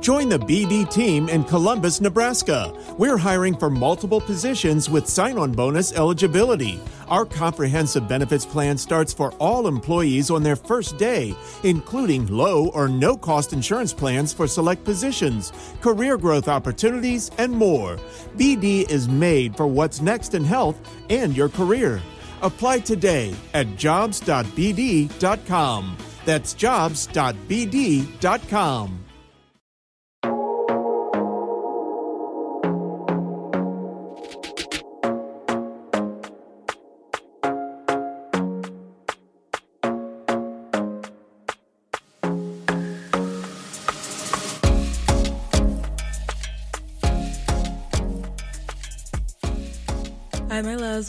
Join the BD team in Columbus, Nebraska. We're hiring for multiple positions with sign on bonus eligibility. Our comprehensive benefits plan starts for all employees on their first day, including low or no cost insurance plans for select positions, career growth opportunities, and more. BD is made for what's next in health and your career. Apply today at jobs.bd.com. That's jobs.bd.com.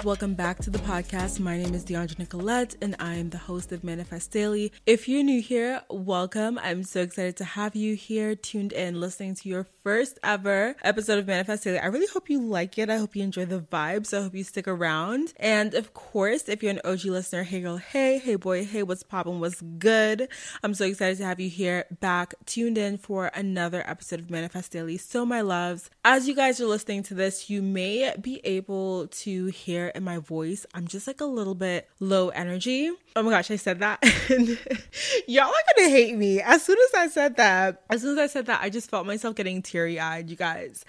Welcome back to the podcast. My name is Dheandra Nicolette, and I am the host of Manifest Daily. If you're new here, welcome. I'm so excited to have you here, tuned in, listening to your first ever episode of Manifest Daily. I really hope you like it. I hope you enjoy the vibes. I hope you stick around. And of course, if you're an OG listener, hey girl, hey, hey boy, hey, what's poppin', what's good? I'm so excited to have you here back, tuned in for another episode of Manifest Daily. So, my loves, as you guys are listening to this, you may be able to hear in my voice, I'm just like a little bit low energy. Oh my gosh, I said that. y'all are gonna hate me. As soon as I said that, as soon as I said that, I just felt myself getting teary eyed, you guys.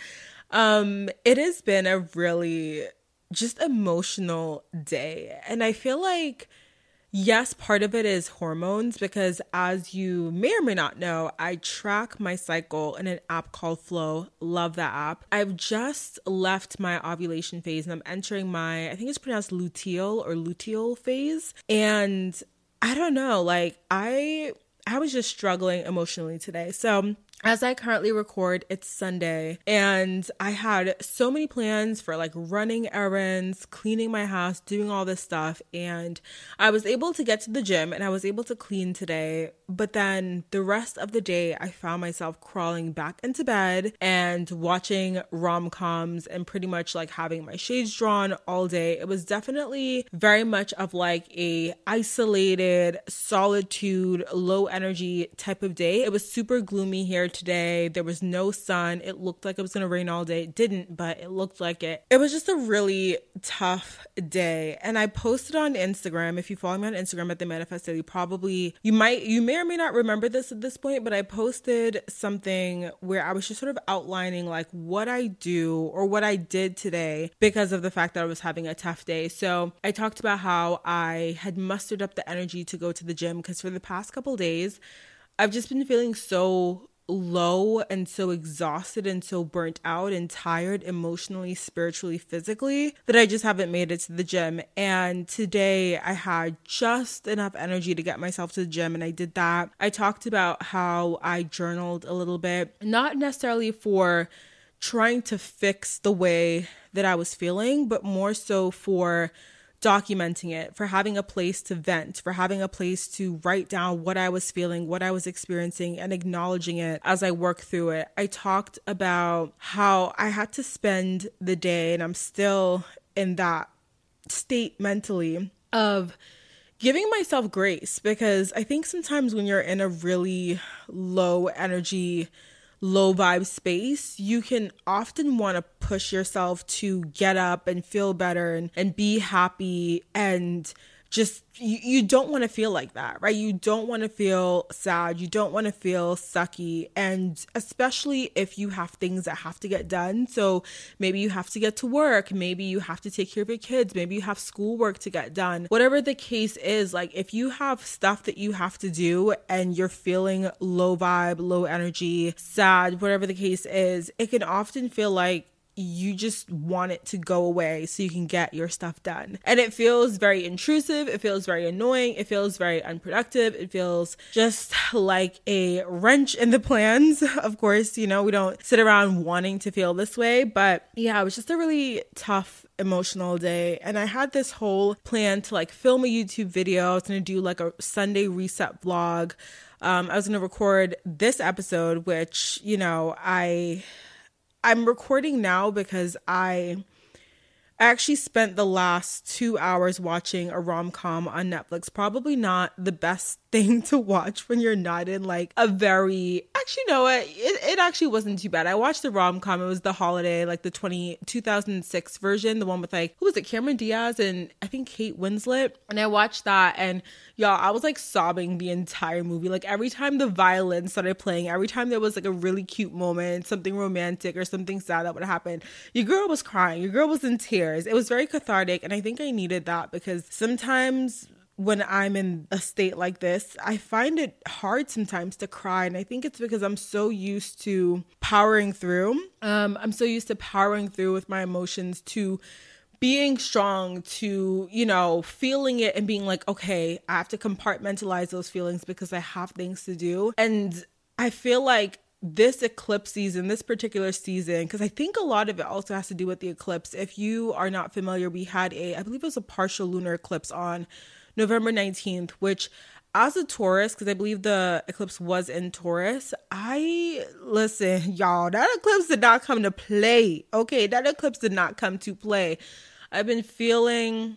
Um, it has been a really just emotional day. And I feel like Yes, part of it is hormones because, as you may or may not know, I track my cycle in an app called Flo. Love that app. I've just left my ovulation phase and I'm entering my, I think it's pronounced luteal or luteal phase. And I don't know, like, I. I was just struggling emotionally today. So, as I currently record, it's Sunday, and I had so many plans for like running errands, cleaning my house, doing all this stuff. And I was able to get to the gym and I was able to clean today. But then the rest of the day, I found myself crawling back into bed and watching rom coms and pretty much like having my shades drawn all day. It was definitely very much of like a isolated, solitude, low energy type of day. It was super gloomy here today. There was no sun. It looked like it was going to rain all day. It didn't, but it looked like it. It was just a really tough day. And I posted on Instagram. If you follow me on Instagram at the Manifest Daily, probably you might, you may or may not remember this at this point, but I posted something where I was just sort of outlining like what I do or what I did today because of the fact that I was having a tough day. So I talked about how I had mustered up the energy to go to the gym because for the past couple days, I've just been feeling so low and so exhausted and so burnt out and tired emotionally, spiritually, physically that I just haven't made it to the gym. And today I had just enough energy to get myself to the gym and I did that. I talked about how I journaled a little bit, not necessarily for trying to fix the way that I was feeling, but more so for documenting it, for having a place to vent, for having a place to write down what I was feeling, what I was experiencing, and acknowledging it as I work through it. I talked about how I had to spend the day, and I'm still in that state mentally of giving myself grace because I think sometimes when you're in a really low energy, low vibe space, you can often want to push yourself to get up and feel better and, and be happy and just you, you don't want to feel like that, right? You don't want to feel sad. You don't want to feel sucky. And especially if you have things that have to get done. So maybe you have to get to work. Maybe you have to take care of your kids. Maybe you have schoolwork to get done. Whatever the case is, like if you have stuff that you have to do and you're feeling low vibe, low energy, sad, whatever the case is, it can often feel like you just want it to go away so you can get your stuff done. And it feels very intrusive, it feels very annoying, it feels very unproductive, it feels just like a wrench in the plans. Of course, you know, we don't sit around wanting to feel this way, but yeah, it was just a really tough emotional day and I had this whole plan to like film a YouTube video. I was going to do like a Sunday reset vlog. Um, I was going to record this episode, which, you know, I I'm recording now because I actually spent the last two hours watching a rom com on Netflix. Probably not the best thing to watch when you're not in like a very actually no it, it actually wasn't too bad. I watched the rom com. It was the holiday, like the 20 2006 version, the one with like who was it, Cameron Diaz and I think Kate Winslet. And I watched that and y'all, I was like sobbing the entire movie. Like every time the violin started playing, every time there was like a really cute moment, something romantic or something sad that would happen, your girl was crying. Your girl was in tears. It was very cathartic. And I think I needed that because sometimes when I'm in a state like this, I find it hard sometimes to cry. And I think it's because I'm so used to powering through. Um, I'm so used to powering through with my emotions to being strong to, you know, feeling it and being like, okay, I have to compartmentalize those feelings because I have things to do. And I feel like this eclipse season, this particular season, because I think a lot of it also has to do with the eclipse. If you are not familiar, we had a, I believe it was a partial lunar eclipse on November 19th, which as a Taurus, because I believe the eclipse was in Taurus, I listen, y'all, that eclipse did not come to play. Okay, that eclipse did not come to play. I've been feeling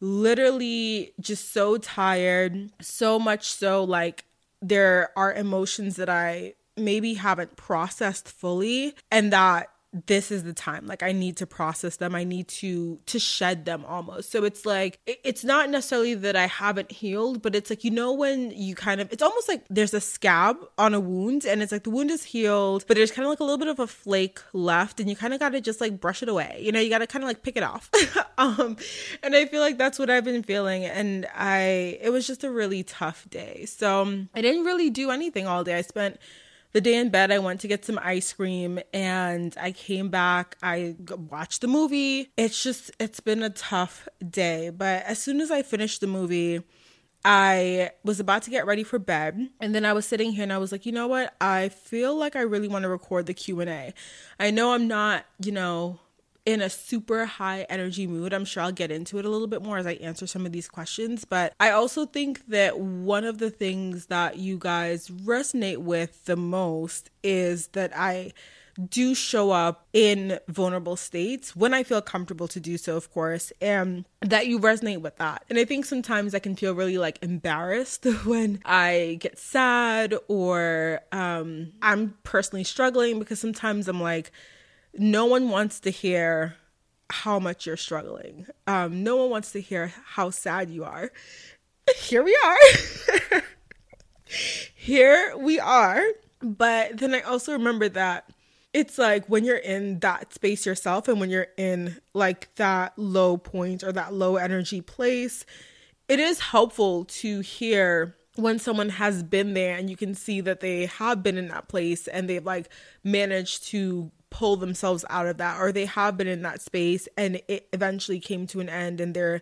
literally just so tired, so much so like there are emotions that I maybe haven't processed fully and that this is the time. Like i need to process them. I need to to shed them almost. So it's like it's not necessarily that i haven't healed but it's like you know when you kind of it's almost like there's a scab on a wound and it's like the wound is healed but there's kind of like a little bit of a flake left and you kind of got to just like brush it away. You know you got to kind of like pick it off. Um and i feel like that's what i've been feeling and i it was just a really tough day. So i didn't really do anything all day. I spent the day in bed, I went to get some ice cream and I came back. I watched the movie. It's just, it's been a tough day. But as soon as I finished the movie, I was about to get ready for bed and then I was sitting here and I was like, "You know what? I feel like I really want to record the Q&A. I know I'm not, you know, in a super high energy mood. I'm sure I'll get into it a little bit more as I answer some of these questions. But I also think that one of the things that you guys resonate with the most is that I do show up in vulnerable states when I feel comfortable to do so, of course, and that you resonate with that. And I think sometimes I can feel really like embarrassed when I get sad or um, I'm personally struggling because sometimes I'm like, no one wants to hear how much you're struggling. Um, no one wants to hear how sad you are. Here we are. Here we are. But then I also remember that it's like when you're in that space yourself and when you're in like that low point or that low energy place, it is helpful to hear when someone has been there and you can see that they have been in that place and they've like managed to pull themselves out of that or they have been in that space and it eventually came to an end and they're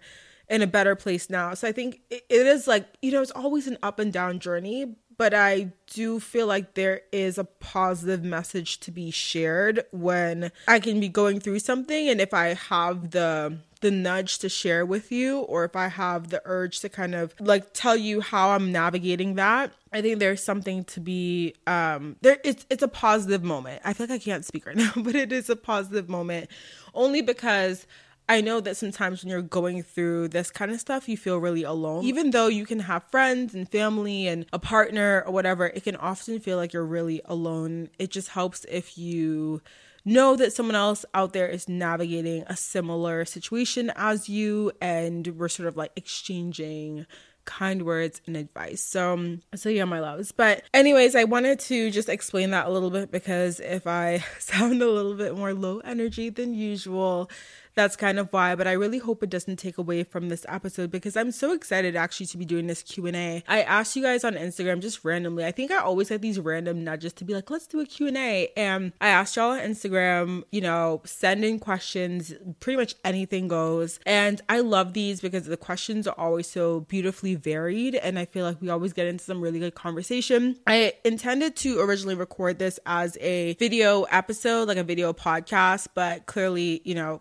in a better place now. So I think it is like, you know, it's always an up and down journey, but I do feel like there is a positive message to be shared when I can be going through something and if I have the the nudge to share with you or if I have the urge to kind of like tell you how I'm navigating that, I think there's something to be um there it's it's a positive moment. I feel like I can't speak right now, but it is a positive moment only because I know that sometimes when you're going through this kind of stuff, you feel really alone. Even though you can have friends and family and a partner or whatever, it can often feel like you're really alone. It just helps if you know that someone else out there is navigating a similar situation as you and we're sort of like exchanging kind words and advice. So, so yeah, my loves. But anyways, I wanted to just explain that a little bit because if I sound a little bit more low energy than usual, that's kind of why but i really hope it doesn't take away from this episode because i'm so excited actually to be doing this q&a i asked you guys on instagram just randomly. I think i always have these random nudges to be like let's do a q&a and i asked y'all on instagram you know send in questions pretty much anything goes. And i love these because the questions are always so beautifully varied and i feel like we always get into some really good conversation. I intended to originally record this as a video episode like a video podcast but clearly you know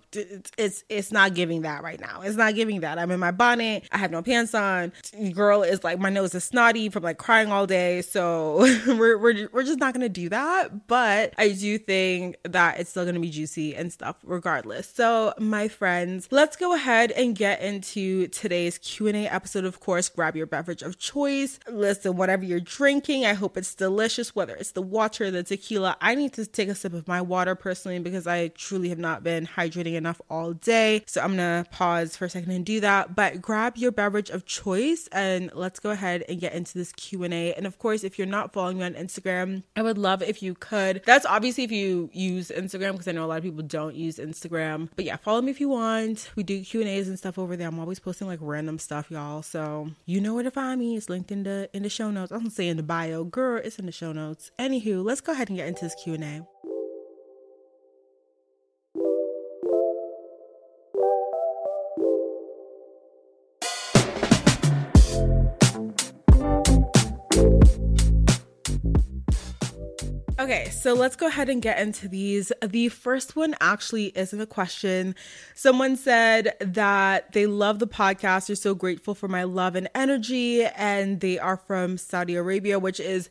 it's it's not giving that right now. It's not giving that. I'm in my bonnet. I have no pants on. Girl is like my nose is snotty from like crying all day. So we're we're we're just not gonna do that. But I do think that it's still gonna be juicy and stuff regardless. So my friends, let's go ahead and get into today's Q and A episode. Of course, grab your beverage of choice. Listen, whatever you're drinking, I hope it's delicious. Whether it's the water, the tequila. I need to take a sip of my water personally because I truly have not been hydrating enough all day. So I'm gonna pause for a second and do that. But grab your beverage of choice and let's go ahead and get into this Q&A. And of course, if you're not following me on Instagram, I would love if you could. That's obviously if you use Instagram because I know a lot of people don't use Instagram. But yeah, follow me if you want. We do Q&As and stuff over there. I'm always posting like random stuff, y'all. So you know where to find me. It's linked in the in the show notes. I don't say in the bio. Girl, it's in the show notes. Anywho, let's go ahead and get into this Q&A. Okay, so let's go ahead and get into these. The first one actually isn't a question. Someone said that they love the podcast, they're so grateful for my love and energy, and they are from Saudi Arabia, which is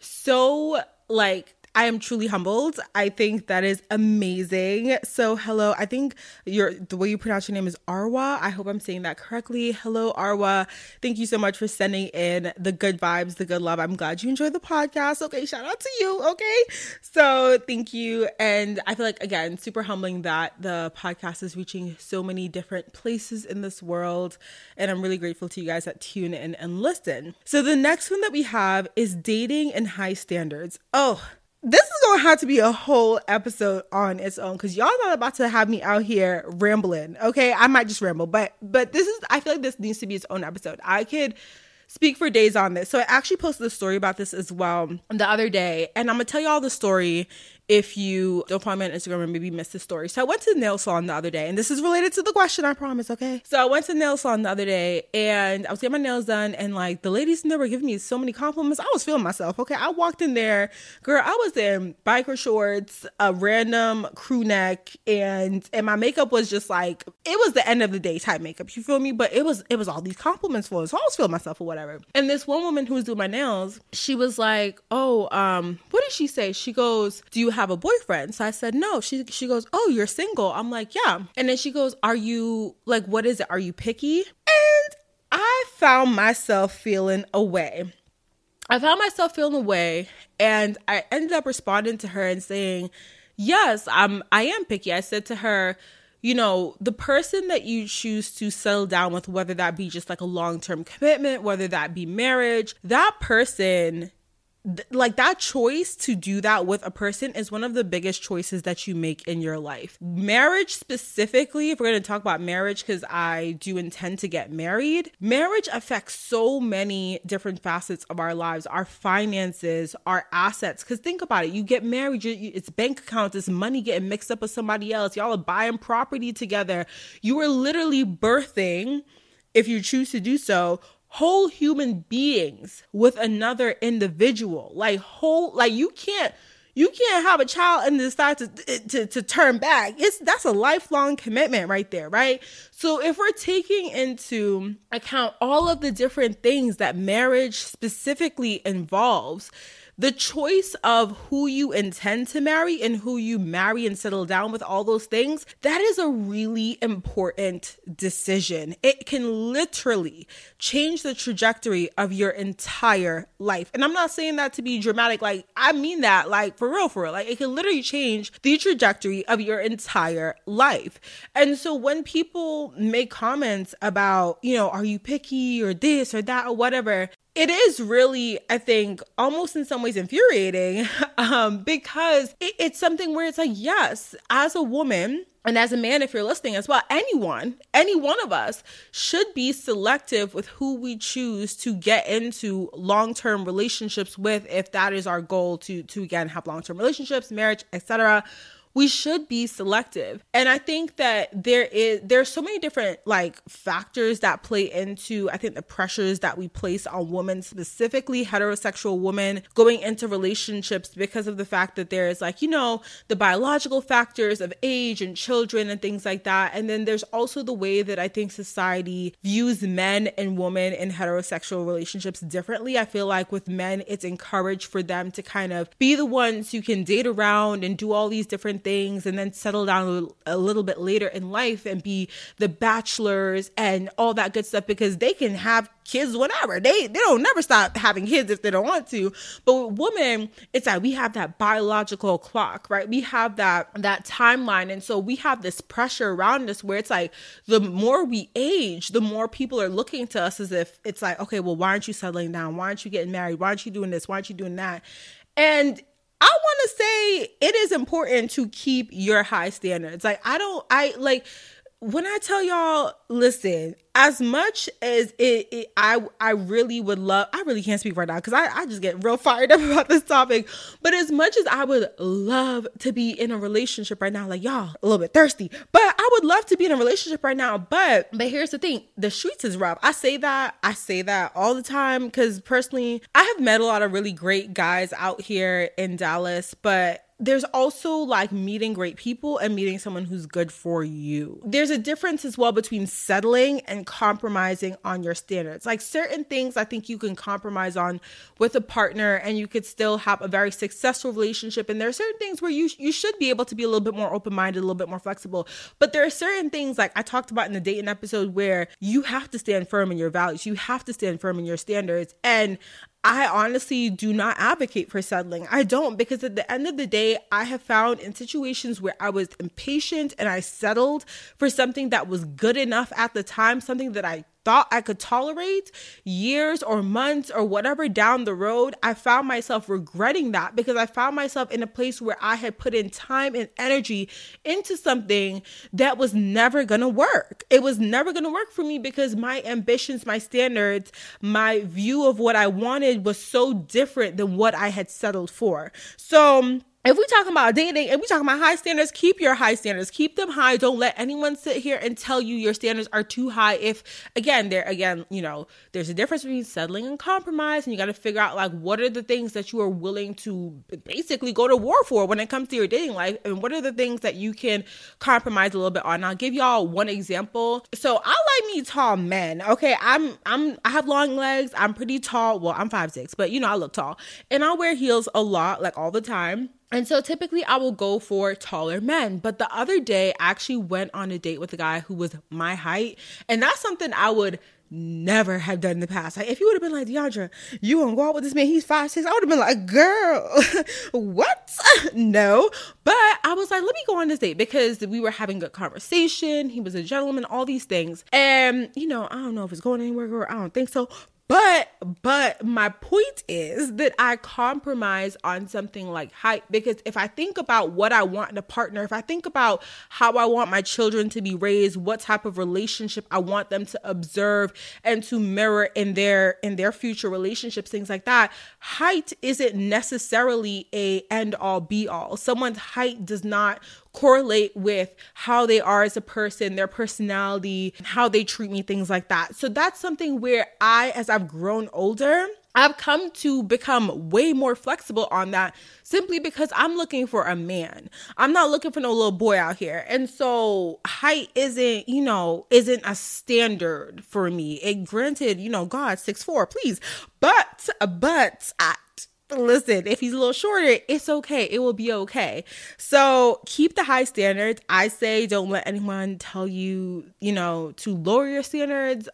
so like I am truly humbled. I think that is amazing. So, hello. I think your the way you pronounce your name is Arwa. I hope I'm saying that correctly. Hello, Arwa. Thank you so much for sending in the good vibes, the good love. I'm glad you enjoyed the podcast. Okay, shout out to you. Okay, so thank you. And I feel like again, super humbling that the podcast is reaching so many different places in this world, and I'm really grateful to you guys that tune in and listen. So the next one that we have is dating and high standards. Oh this is gonna have to be a whole episode on its own because y'all not about to have me out here rambling okay? I might just ramble but but this is i feel like this needs to be its own episode. I could speak for days on this. So i actually posted a story about this as well the other day and i'm gonna tell y'all the story if you don't follow me on Instagram and maybe missed the story. So I went to the nail salon the other day, and this is related to the question, I promise, okay? So I went to the nail salon the other day and I was getting my nails done, and like the ladies in there were giving me so many compliments. I was feeling myself, okay? I walked in there, girl, I was in biker shorts, a random crew neck, and and my makeup was just like it was the end of the day type makeup, you feel me? But it was it was all these compliments for it. So I was feeling myself or whatever. And this one woman who was doing my nails, she was like, Oh, um, what did she say? She goes, Do you have a boyfriend? So I said, no. She, she goes, oh, you're single. I'm like, yeah. And then she goes, are you, like, what is it? Are you picky? And I found myself feeling away. I found myself feeling away and I ended up responding to her and saying, yes, I'm, I am picky. I said to her, you know, the person that you choose to settle down with, whether that be just like a long term commitment, whether that be marriage, that person like that choice to do that with a person is one of the biggest choices that you make in your life. Marriage specifically, if we're going to talk about marriage cuz I do intend to get married, marriage affects so many different facets of our lives, our finances, our assets cuz think about it, you get married, you, it's bank accounts, it's money getting mixed up with somebody else. Y'all are buying property together. You are literally birthing if you choose to do so whole human beings with another individual. Like whole like you can't you can't have a child and decide to, to to turn back. It's that's a lifelong commitment right there, right? So if we're taking into account all of the different things that marriage specifically involves, the choice of who you intend to marry and who you marry and settle down with all those things, that is a really important decision. It can literally change the trajectory of your entire life. And I'm not saying that to be dramatic, like, I mean that, like, for real, for real. Like, it can literally change the trajectory of your entire life. And so when people make comments about, you know, are you picky or this or that or whatever, it is really i think almost in some ways infuriating um, because it, it's something where it's like yes as a woman and as a man if you're listening as well anyone any one of us should be selective with who we choose to get into long-term relationships with if that is our goal to to again have long-term relationships marriage etc we should be selective. And i think that there is there's so many different like factors that play into i think the pressures that we place on women specifically heterosexual women going into relationships because of the fact that there's like you know the biological factors of age and children and things like that. And then there's also the way that i think society views men and women in heterosexual relationships differently. I feel like with men it's encouraged for them to kind of be the ones who can date around and do all these different things and then settle down a little bit later in life and be the bachelors and all that good stuff because they can have kids whenever. They they don't never stop having kids if they don't want to. But with women, it's like we have that biological clock, right? We have that that timeline. And so we have this pressure around us where it's like the more we age, the more people are looking to us as if it's like, okay, well, why aren't you settling down? Why aren't you getting married? Why aren't you doing this? Why aren't you doing that? And I want to say it is important to keep your high standards. Like, I don't, I like, when I tell y'all, listen, as much as it, it, I I really would love I really can't speak right now because I, I just get real fired up about this topic. But as much as I would love to be in a relationship right now, like y'all a little bit thirsty, but I would love to be in a relationship right now. But but here's the thing, the streets is rough. I say that, I say that all the time because personally, I have met a lot of really great guys out here in Dallas, but there's also like meeting great people and meeting someone who's good for you. There's a difference as well between settling and compromising on your standards. Like certain things I think you can compromise on with a partner and you could still have a very successful relationship and there are certain things where you you should be able to be a little bit more open-minded, a little bit more flexible. But there are certain things like I talked about in the dating episode where you have to stand firm in your values. You have to stand firm in your standards. And I honestly do not advocate for settling. I don't because at the end of the day, I have found in situations where I was impatient and I settled for something that was good enough at the time, something that I thought I could tolerate years or months or whatever down the road, I found myself regretting that because I found myself in a place where I had put in time and energy into something that was never gonna work. It was never gonna work for me because my ambitions, my standards, my view of what I wanted was so different than what I had settled for. So, if we talking about dating and we talking about high standards, keep your high standards, keep them high. Don't let anyone sit here and tell you your standards are too high. If again, there again, you know, there's a difference between settling and compromise, and you got to figure out like what are the things that you are willing to basically go to war for when it comes to your dating life, and what are the things that you can compromise a little bit on. I'll give y'all one example. So I like me tall men. Okay, I'm I'm I have long legs. I'm pretty tall. Well, I'm five six, but you know I look tall, and I wear heels a lot, like all the time. And so typically I will go for taller men. But the other day I actually went on a date with a guy who was my height. And that's something I would never have done in the past. Like if you would have been like, Dheandra, you wanna go out with this man, he's five, six, I would have been like, girl, what? no. But I was like, let me go on this date because we were having a good conversation. He was a gentleman, all these things. And, you know, I don't know if it's going anywhere, girl. I don't think so. But but my point is that I compromise on something like height because if I think about what I want in a partner, if I think about how I want my children to be raised, what type of relationship I want them to observe and to mirror in their in their future relationships, things like that, height isn't necessarily a end all be all. Someone's height does not correlate with how they are as a person, their personality, how they treat me, things like that. So that's something where I, as I've grown older, I've come to become way more flexible on that simply because I'm looking for a man. I'm not looking for no little boy out here. And so height isn't, you know, isn't a standard for me. It granted, you know, God, six four, please. But but I listen, if he's a little shorter, it's okay. It will be okay. So keep the high standards. I say don't let anyone tell you, you know, to lower your standards.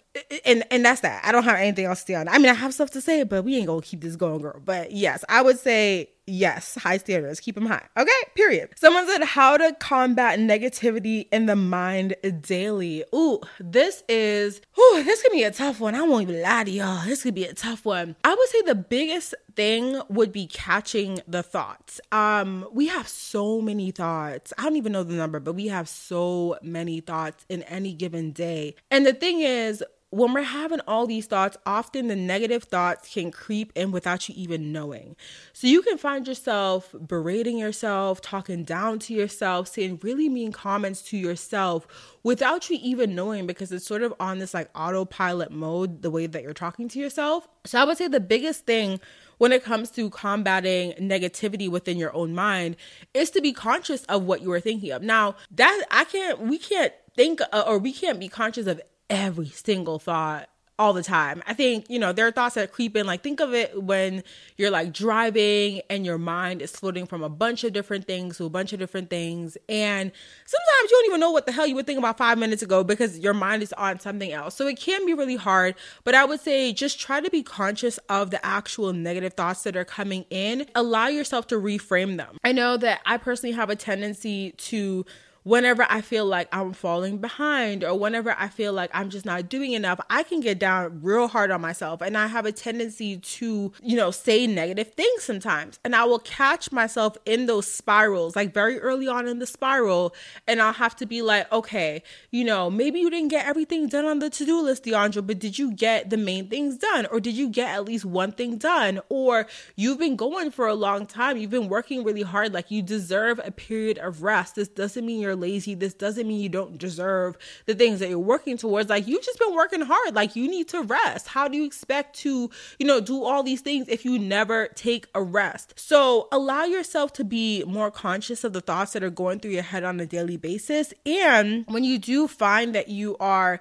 And and that's that. I don't have anything else to say on. I mean, I have stuff to say, but we ain't gonna keep this going, girl. But yes, I would say yes, high standards, keep them high. Okay, period. Someone said how to combat negativity in the mind daily. Ooh, this is, ooh, this could be a tough one. I won't even lie to y'all. This could be a tough one. I would say the biggest thing would be catching the thoughts. Um, we have so many thoughts. I don't even know the number, but we have so many thoughts in any given day. And the thing is, when we're having all these thoughts, often the negative thoughts can creep in without you even knowing. So you can find yourself berating yourself, talking down to yourself, saying really mean comments to yourself without you even knowing because it's sort of on this like autopilot mode, the way that you're talking to yourself. So I would say the biggest thing when it comes to combating negativity within your own mind is to be conscious of what you are thinking of. Now, that I can't, we can't think uh, or we can't be conscious of every single thought all the time. I think, you know, there are thoughts that creep in. Like, think of it when you're like driving and your mind is floating from a bunch of different things to a bunch of different things. And sometimes you don't even know what the hell you were thinking about five minutes ago because your mind is on something else. So it can be really hard. But I would say just try to be conscious of the actual negative thoughts that are coming in. Allow yourself to reframe them. I know that I personally have a tendency to whenever I feel like I'm falling behind or whenever I feel like I'm just not doing enough, I can get down real hard on myself. And I have a tendency to, you know, say negative things sometimes. And I will catch myself in those spirals, like very early on in the spiral. And I'll have to be like, okay, you know, maybe you didn't get everything done on the to do list, Dheandra, but did you get the main things done? Or did you get at least one thing done? Or you've been going for a long time, you've been working really hard, like you deserve a period of rest. This doesn't mean you're lazy. This doesn't mean you don't deserve the things that you're working towards. Like you've just been working hard. Like you need to rest. How do you expect to, you know, do all these things if you never take a rest? So allow yourself to be more conscious of the thoughts that are going through your head on a daily basis. And when you do find that you are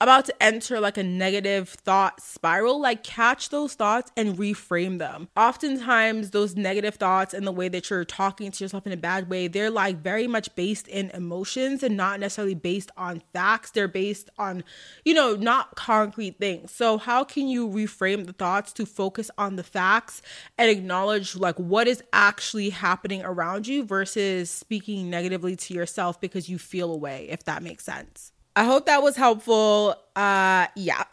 about to enter like a negative thought spiral, like catch those thoughts and reframe them. Oftentimes, those negative thoughts and the way that you're talking to yourself in a bad way, they're like very much based in emotions and not necessarily based on facts. They're based on, you know, not concrete things. So, how can you reframe the thoughts to focus on the facts and acknowledge like what is actually happening around you versus speaking negatively to yourself because you feel away, if that makes sense? I hope that was helpful. Uh, yeah.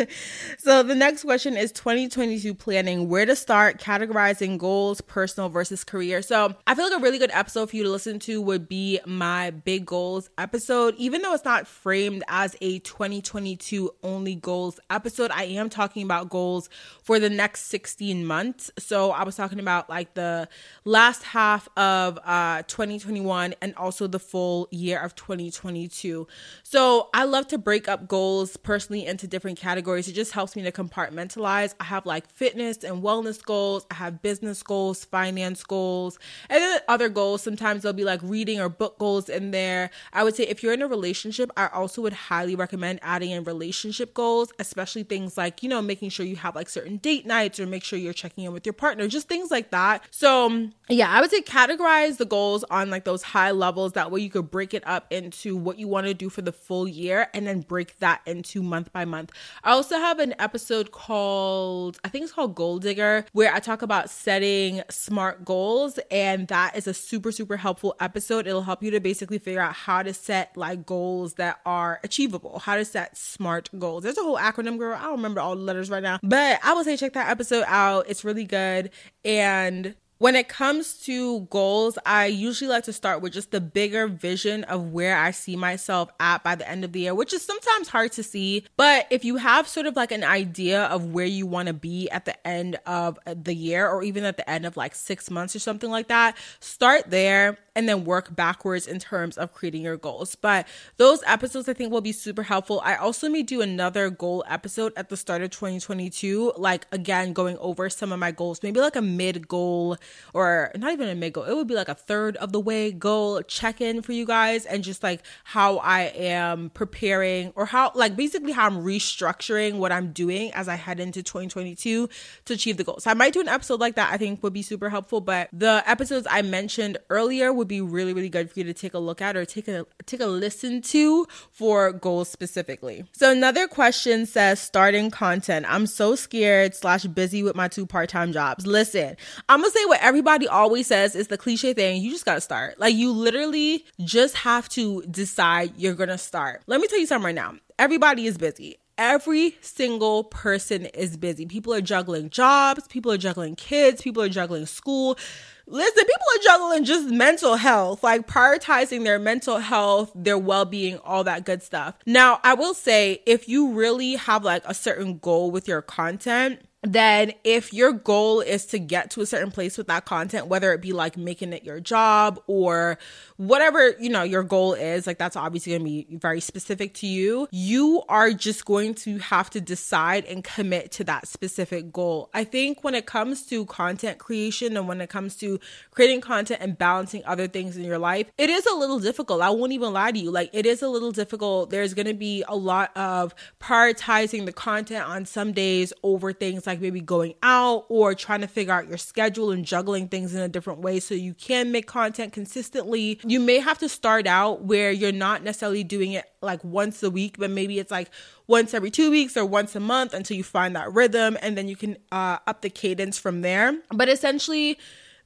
so the next question is 2022 planning, where to start categorizing goals, personal versus career. So I feel like a really good episode for you to listen to would be my big goals episode. Even though it's not framed as a 2022 only goals episode, I am talking about goals for the next 16 months. So I was talking about like the last half of uh 2021 and also the full year of 2022. So I love to break up goals goals personally into different categories. It just helps me to compartmentalize. I have like fitness and wellness goals, I have business goals, finance goals, and then other goals. Sometimes there'll be like reading or book goals in there. I would say if you're in a relationship, I also would highly recommend adding in relationship goals, especially things like, you know, making sure you have like certain date nights or make sure you're checking in with your partner, just things like that. So, yeah, I would say categorize the goals on like those high levels. That way you could break it up into what you want to do for the full year and then break that into month by month. I also have an episode called, I think it's called Goal Digger, where I talk about setting smart goals. And that is a super, super helpful episode. It'll help you to basically figure out how to set like goals that are achievable, how to set smart goals. There's a whole acronym, girl. I don't remember all the letters right now, but I would say check that episode out. It's really good. And when it comes to goals, I usually like to start with just the bigger vision of where I see myself at by the end of the year, which is sometimes hard to see. But if you have sort of like an idea of where you want to be at the end of the year or even at the end of like six months or something like that, start there and then work backwards in terms of creating your goals. But those episodes I think will be super helpful. I also may do another goal episode at the start of 2022, like again, going over some of my goals, maybe like a mid goal or not even a mid goal, it would be like a third of the way goal check in for you guys and just like how I am preparing or how, like, basically how I'm restructuring what I'm doing as I head into 2022 to achieve the goals. So I might do an episode like that, I think would be super helpful. But the episodes I mentioned earlier would be really, really good for you to take a look at or take a take a listen to for goals specifically. So another question says starting content. I'm so scared slash busy with my two part-time jobs. Listen, I'm gonna say what everybody always says is the cliche thing. You just gotta start. Like you literally just have to decide you're gonna start. Let me tell you something right now. Everybody is busy. Every single person is busy. People are juggling jobs, people are juggling kids, people are juggling school. Listen, people are juggling just mental health, like prioritizing their mental health, their well being, all that good stuff. Now, I will say if you really have like a certain goal with your content, then if your goal is to get to a certain place with that content whether it be like making it your job or whatever you know your goal is like that's obviously going to be very specific to you you are just going to have to decide and commit to that specific goal. I think when it comes to content creation and when it comes to creating content and balancing other things in your life it is a little difficult. I won't even lie to you. Like it is a little difficult. There's going to be a lot of prioritizing the content on some days over things like maybe going out or trying to figure out your schedule and juggling things in a different way so you can make content consistently you may have to start out where you're not necessarily doing it like once a week, but maybe it's like once every two weeks or once a month until you find that rhythm and then you can uh, up the cadence from there. But essentially,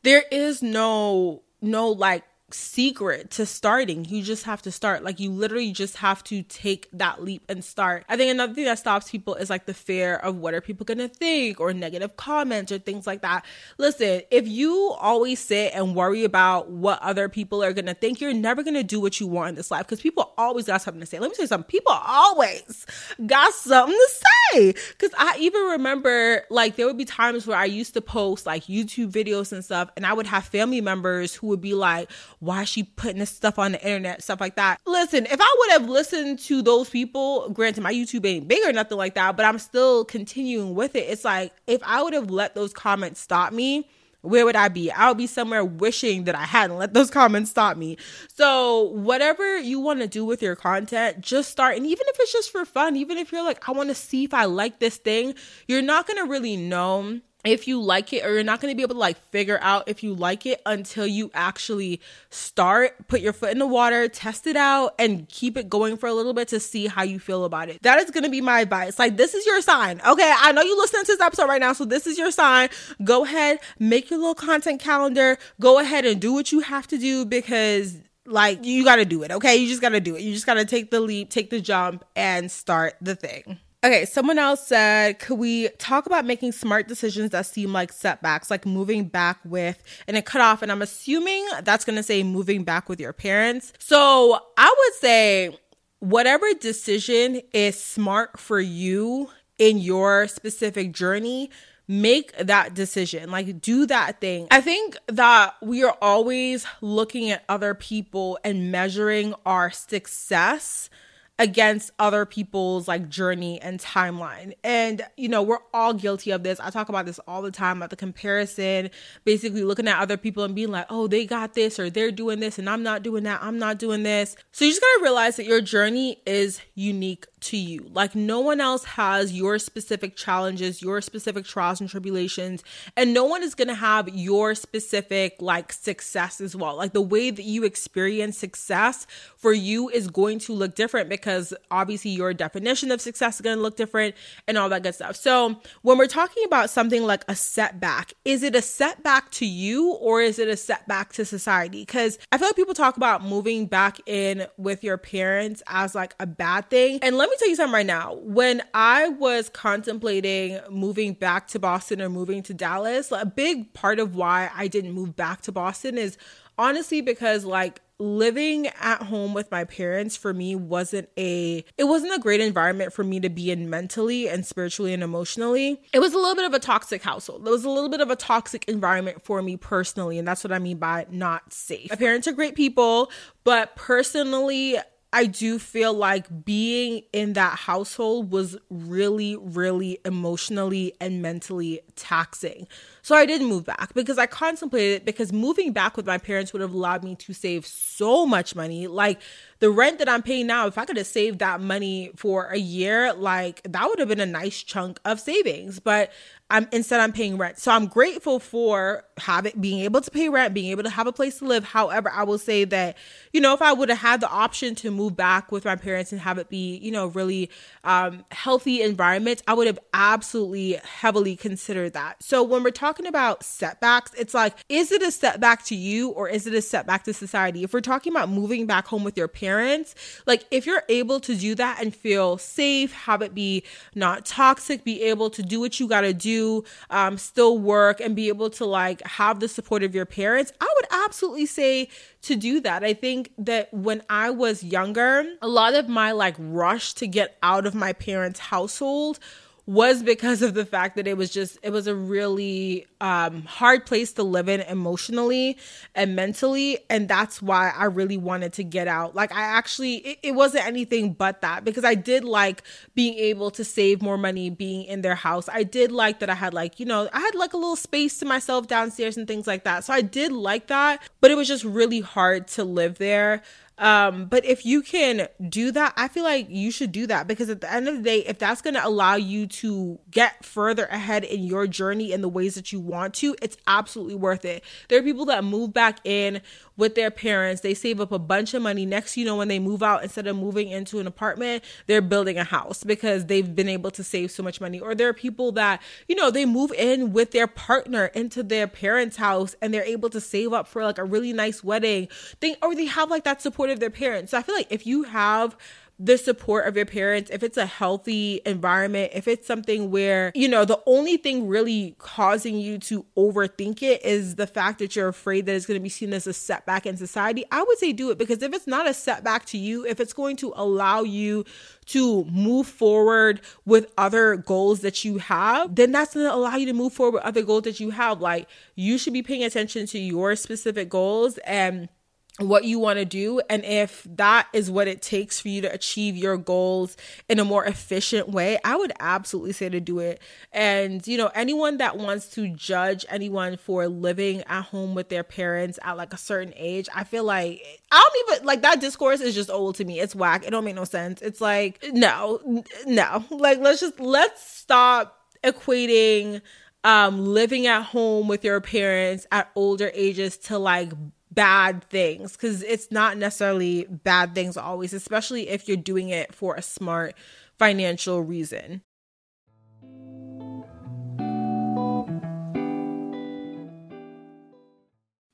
there is no no like secret to starting. You just have to start. Like you literally just have to take that leap and start. I think another thing that stops people is like the fear of what are people gonna think or negative comments or things like that. Listen, if you always sit and worry about what other people are gonna think, you're never gonna do what you want in this life because people always got something to say. Let me say something. People always got something to say. Cause I even remember like there would be times where I used to post like YouTube videos and stuff, and I would have family members who would be like, why is she putting this stuff on the internet, stuff like that. Listen, if I would have listened to those people, granted my YouTube ain't big or nothing like that, but I'm still continuing with it. It's like if I would have let those comments stop me, where would I be? I would be somewhere wishing that I hadn't let those comments stop me. So, whatever you want to do with your content, just start. And even if it's just for fun, even if you're like, I want to see if I like this thing, you're not going to really know if you like it or you're not going to be able to like figure out if you like it until you actually start put your foot in the water test it out and keep it going for a little bit to see how you feel about it. That is going to be my advice. Like this is your sign. Okay i know you listening to this episode right now so this is your sign. Go ahead make your little content calendar. Go ahead and do what you have to do because like you got to do it okay? You just got to do it. You just got to take the leap take the jump and start the thing Okay, someone else said, could we talk about making smart decisions that seem like setbacks, like moving back with, and it cut off, and I'm assuming that's gonna say moving back with your parents. So I would say, whatever decision is smart for you in your specific journey, make that decision like do that thing i think that we are always looking at other people and measuring our success against other people's like journey and timeline. And you know, we're all guilty of this. I talk about this all the time about the comparison, basically looking at other people and being like, "Oh, they got this or they're doing this and I'm not doing that. I'm not doing this." So you just got to realize that your journey is unique to you. Like no one else has your specific challenges, your specific trials and tribulations, and no one is going to have your specific like success as well. Like the way that you experience success for you is going to look different because because obviously your definition of success is going to look different and all that good stuff. So, when we're talking about something like a setback, is it a setback to you or is it a setback to society? Because I feel like people talk about moving back in with your parents as like a bad thing. And let me tell you something right now. When I was contemplating moving back to Boston or moving to Dallas, a big part of why I didn't move back to Boston is honestly because like living at home with my parents for me wasn't a it wasn't a great environment for me to be in mentally and spiritually and emotionally. It was a little bit of a toxic household. It was a little bit of a toxic environment for me personally, and that's what I mean by not safe. My parents are great people, but personally I do feel like being in that household was really, really emotionally and mentally taxing. So I didn't move back because I contemplated it because moving back with my parents would have allowed me to save so much money. Like the rent that I'm paying now, if I could have saved that money for a year, like that would have been a nice chunk of savings. But I'm instead I'm paying rent. So I'm grateful for having being able to pay rent, being able to have a place to live. However, I will say that, you know, if I would have had the option to move back with my parents and have it be, you know, really um, healthy environment, I would have absolutely heavily considered that. So when we're talking about setbacks, it's like, is it a setback to you or is it a setback to society? If we're talking about moving back home with your parents, like if you're able to do that and feel safe, have it be not toxic, be able to do what you got to do um, still work and be able to like have the support of your parents, I would absolutely say to do that. I think that when I was younger, a lot of my like rush to get out of my parents' household was because of the fact that it was just it was a really um, hard place to live in emotionally and mentally. And that's why i really wanted to get out. Like i actually it, it wasn't anything but that because i did like being able to save more money being in their house. I did like that i had like you know i had like a little space to myself downstairs and things like that. So i did like that but it was just really hard to live there um, but if you can do that, I feel like you should do that because at the end of the day, if that's going to allow you to get further ahead in your journey in the ways that you want to, it's absolutely worth it. There are people that move back in with their parents, they save up a bunch of money. Next, you know, when they move out, instead of moving into an apartment, they're building a house because they've been able to save so much money. Or there are people that, you know, they move in with their partner into their parents' house and they're able to save up for like a really nice wedding thing, or they have like that support of their parents. So I feel like if you have the support of your parents, if it's a healthy environment, if it's something where, you know, the only thing really causing you to overthink it is the fact that you're afraid that it's going to be seen as a setback in society, I would say do it because if it's not a setback to you, if it's going to allow you to move forward with other goals that you have, then that's going to allow you to move forward with other goals that you have. Like you should be paying attention to your specific goals and what you want to do and if that is what it takes for you to achieve your goals in a more efficient way i would absolutely say to do it. And you know anyone that wants to judge anyone for living at home with their parents at like a certain age i feel like i don't even like that discourse is just old to me. It's whack. It don't make no sense. It's like no no. Like let's just let's stop equating um living at home with your parents at older ages to like bad things because it's not necessarily bad things always, especially if you're doing it for a smart financial reason.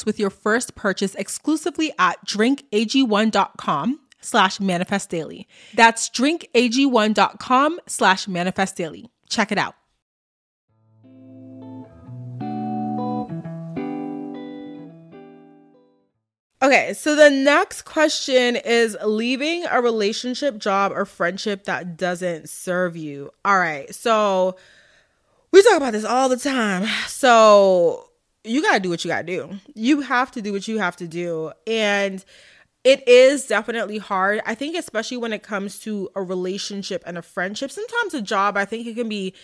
bucks with your first purchase exclusively at drinkag1.com slash manifest daily. That's drinkag1.com slash manifest daily. Check it out. Okay, so the next question is leaving a relationship, job, or friendship that doesn't serve you. All right, so we talk about this all the time. So you got to do what you got to do. You have to do what you have to do. And it is definitely hard. I think, especially when it comes to a relationship and a friendship, sometimes a job, I think it can be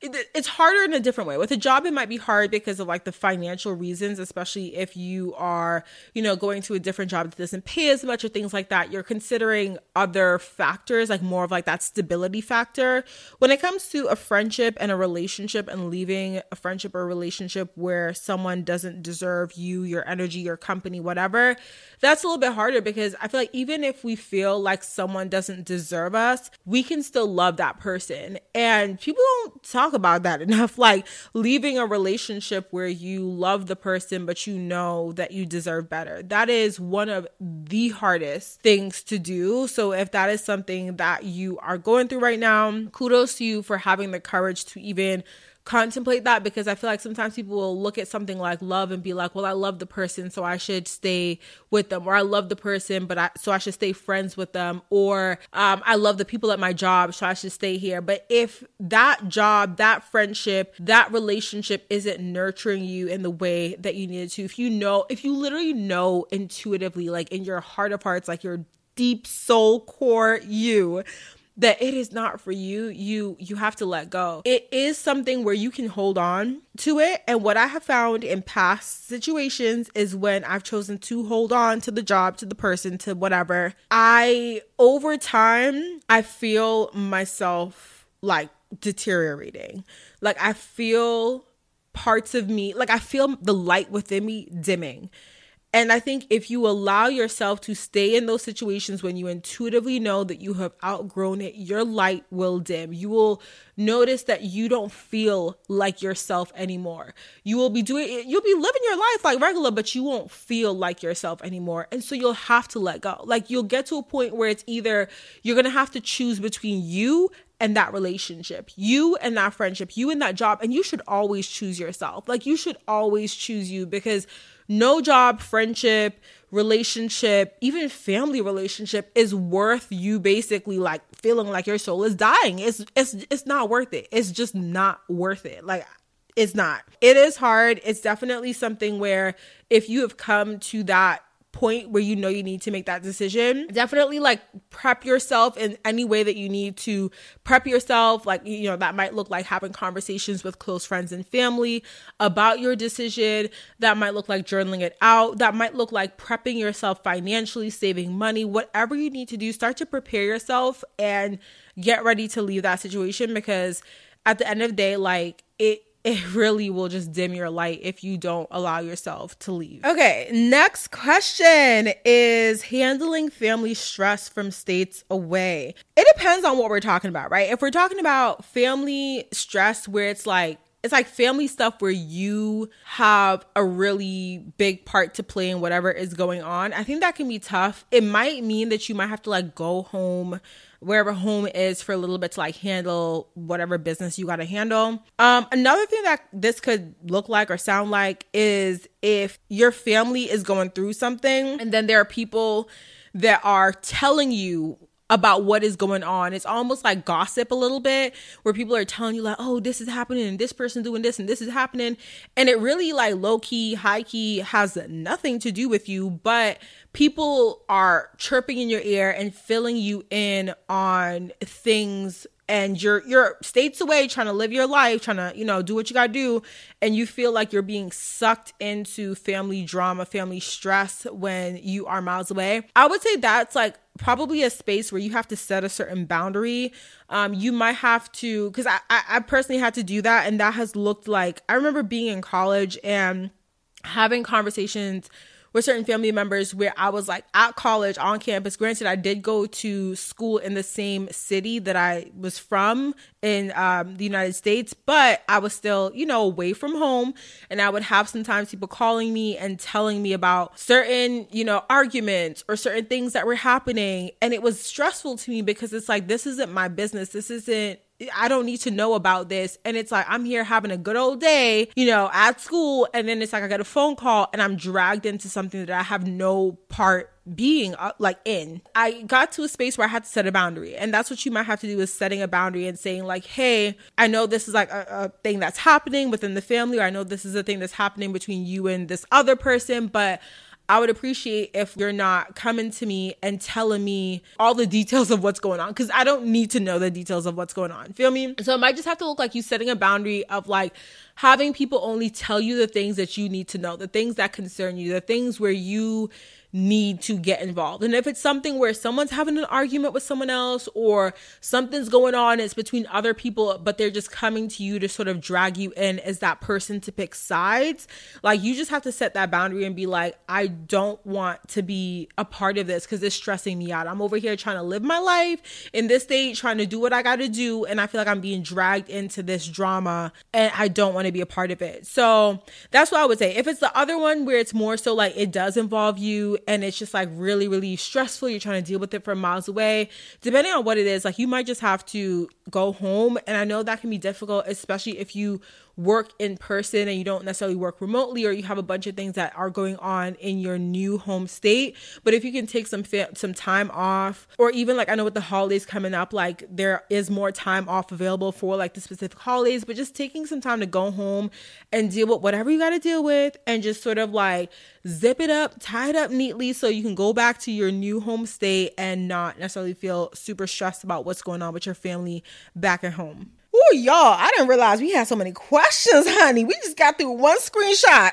it's harder in a different way. With a job, it might be hard because of like the financial reasons, especially if you are, you know, going to a different job that doesn't pay as much or things like that. You're considering other factors, like more of like that stability factor. When it comes to a friendship and a relationship and leaving a friendship or relationship where someone doesn't deserve you, your energy, your company, whatever, that's a little bit harder because I feel like even if we feel like someone doesn't deserve us, we can still love that person. And people don't talk about that enough. Like leaving a relationship where you love the person, but you know that you deserve better. That is one of the hardest things to do. So if that is something that you are going through right now, kudos to you for having the courage to even contemplate that because I feel like sometimes people will look at something like love and be like, well, I love the person, so I should stay with them, or I love the person, but I so I should stay friends with them, or um, I love the people at my job, so I should stay here. But if that job, that friendship, that relationship isn't nurturing you in the way that you needed to, if you know, if you literally know intuitively, like in your heart of hearts, like your deep soul core you that it is not for you you you have to let go. It is something where you can hold on to it. And what i have found in past situations is when i've chosen to hold on to the job to the person to whatever i over time i feel myself like deteriorating. Like i feel parts of me like i feel the light within me dimming and I think if you allow yourself to stay in those situations when you intuitively know that you have outgrown it, your light will dim. You will notice that you don't feel like yourself anymore. You will be doing you'll be living your life like regular, but you won't feel like yourself anymore. And so you'll have to let go. Like you'll get to a point where it's either you're going to have to choose between you and that relationship, you and that friendship, you and that job, and you should always choose yourself. Like you should always choose you because no job, friendship, relationship, even family relationship is worth you basically like feeling like your soul is dying. It's it's it's not worth it. It's just not worth it. Like it's not. It is hard. It's definitely something where if you have come to that point where you know you need to make that decision, definitely like prep yourself in any way that you need to prep yourself. Like, you know, that might look like having conversations with close friends and family about your decision. That might look like journaling it out. That might look like prepping yourself financially, saving money, whatever you need to do. Start to prepare yourself and get ready to leave that situation because at the end of the day, like, it it really will just dim your light if you don't allow yourself to leave. Okay, next question is handling family stress from states away. It depends on what we're talking about, right? If we're talking about family stress where it's like it's like family stuff where you have a really big part to play in whatever is going on. I think that can be tough. It might mean that you might have to like go home wherever home is for a little bit to like handle whatever business you got to handle. Um, another thing that this could look like or sound like is if your family is going through something and then there are people that are telling you about what is going on. It's almost like gossip a little bit where people are telling you like, "Oh, this is happening and this person doing this and this is happening." And it really like low key, high key has nothing to do with you, but people are chirping in your ear and filling you in on things and you're you're states away trying to live your life trying to you know do what you got to do and you feel like you're being sucked into family drama family stress when you are miles away i would say that's like probably a space where you have to set a certain boundary. Um you might have to because I, I i personally had to do that and that has looked like i remember being in college and having conversations with certain family members where I was like at college on campus. Granted, I did go to school in the same city that I was from in um, the United States, but I was still, you know, away from home. And I would have sometimes people calling me and telling me about certain, you know, arguments or certain things that were happening. And it was stressful to me because it's like, this isn't my business. This isn't I don't need to know about this. And it's like, I'm here having a good old day, you know, at school. And then it's like, I get a phone call and I'm dragged into something that I have no part being uh, like in i got to a space where i had to set a boundary and that's what you might have to do is setting a boundary and saying like hey i know this is like a, a thing that's happening within the family or i know this is a thing that's happening between you and this other person but I would appreciate if you're not coming to me and telling me all the details of what's going on because I don't need to know the details of what's going on. Feel me? So it might just have to look like you setting a boundary of like having people only tell you the things that you need to know, the things that concern you, the things where you need to get involved. And if it's something where someone's having an argument with someone else or something's going on, it's between other people, but they're just coming to you to sort of drag you in as that person to pick sides, like you just have to set that boundary and be like, I don't want to be a part of this because it's stressing me out. I'm over here trying to live my life in this state, trying to do what I got to do. And I feel like I'm being dragged into this drama and I don't want to be a part of it. So that's what I would say. If it's the other one where it's more so like it does involve you and it's just like really, really stressful. You're trying to deal with it from miles away. Depending on what it is, like you might just have to go home. And I know that can be difficult, especially if you work in person and you don't necessarily work remotely or you have a bunch of things that are going on in your new home state. But if you can take some fa- some time off or even like I know with the holidays coming up like there is more time off available for like the specific holidays but just taking some time to go home and deal with whatever you got to deal with and just sort of like zip it up tie it up neatly so you can go back to your new home state and not necessarily feel super stressed about what's going on with your family back at home Oh, y'all, I didn't realize we had so many questions, honey. We just got through one screenshot.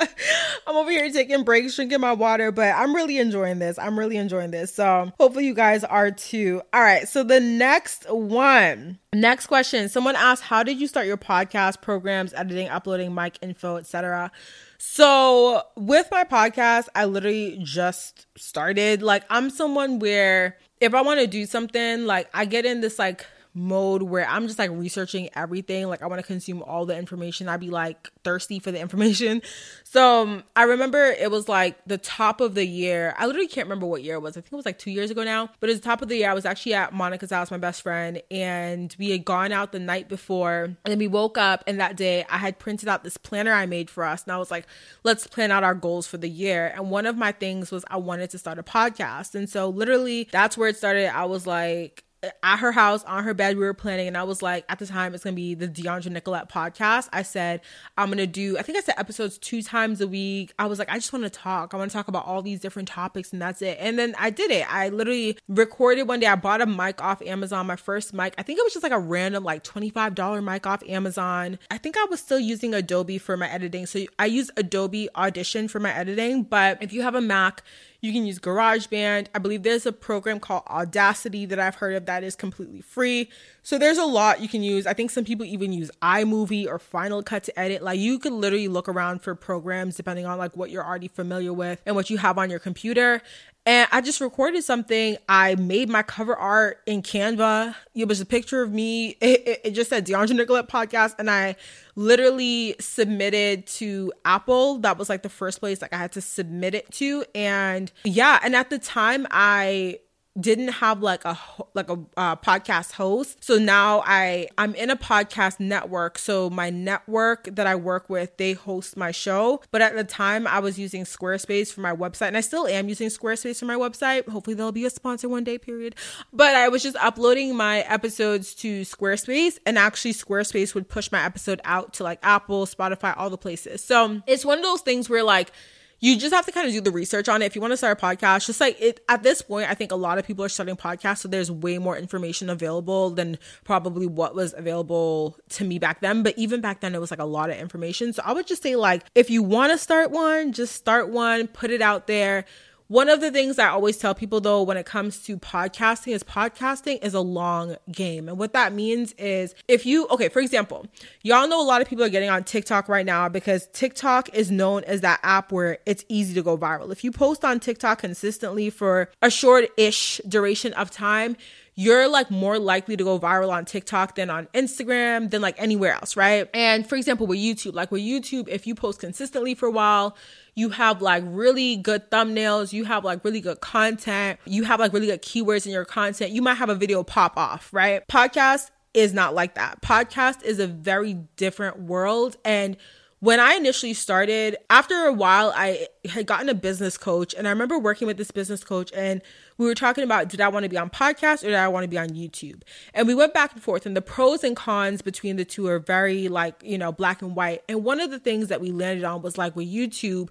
I'm over here taking breaks, drinking my water, but I'm really enjoying this. I'm really enjoying this. So hopefully you guys are too. All right. So the next one, next question. Someone asked, How did you start your podcast programs, editing, uploading, mic info, etc.? So with my podcast, I literally just started. Like I'm someone where if I want to do something, like I get in this like mode where I'm just like researching everything. Like I want to consume all the information. I'd be like thirsty for the information. So um, I remember it was like the top of the year. I literally can't remember what year it was. I think it was like two years ago now. But it's the top of the year. I was actually at Monica's house, my best friend, and we had gone out the night before. And then we woke up, and that day I had printed out this planner I made for us. And I was like, let's plan out our goals for the year. And one of my things was I wanted to start a podcast. And so literally that's where it started. I was like, at her house on her bed we were planning and i was like at the time it's gonna be the Dheandra Nicolette podcast. I said i'm gonna do i think i said episodes two times a week. I was like i just want to talk. I want to talk about all these different topics and that's it. And then i did it. I literally recorded one day. I bought a mic off amazon my first mic. I think it was just like a random like $25 mic off amazon. I think i was still using adobe for my editing. So i use adobe audition for my editing but if you have a mac you can use GarageBand. I believe there's a program called Audacity that I've heard of that is completely free. So there's a lot you can use. I think some people even use iMovie or Final Cut to edit. Like you could literally look around for programs depending on like what you're already familiar with and what you have on your computer. And I just recorded something. I made my cover art in Canva. It was a picture of me. It, it, it just said Dheandra Nicolette podcast. And I literally submitted to Apple. That was like the first place like I had to submit it to. And yeah, and at the time I didn't have like a like a uh, podcast host. So now i i'm in a podcast network. So my network that i work with they host my show. But at the time i was using squarespace for my website and i still am using squarespace for my website. Hopefully there'll be a sponsor one day period. But i was just uploading my episodes to squarespace and actually squarespace would push my episode out to like apple spotify all the places. So it's one of those things where like you just have to kind of do the research on it. If you want to start a podcast, just like it at this point, I think a lot of people are starting podcasts, so there's way more information available than probably what was available to me back then. But even back then, it was like a lot of information. So I would just say, like, if you want to start one, just start one, put it out there one of the things I always tell people though when it comes to podcasting is podcasting is a long game. And what that means is if you, okay, for example, y'all know a lot of people are getting on TikTok right now because TikTok is known as that app where it's easy to go viral. If you post on TikTok consistently for a short ish duration of time, you're like more likely to go viral on TikTok than on Instagram, than like anywhere else, right? And for example, with YouTube, like with YouTube, if you post consistently for a while, you have like really good thumbnails, you have like really good content, you have like really good keywords in your content, you might have a video pop off, right? Podcast is not like that. Podcast is a very different world. And when I initially started, after a while, I had gotten a business coach, and I remember working with this business coach, and we were talking about did I want to be on podcast or did I want to be on YouTube? And we went back and forth, and the pros and cons between the two are very like, you know, black and white. And one of the things that we landed on was like with YouTube,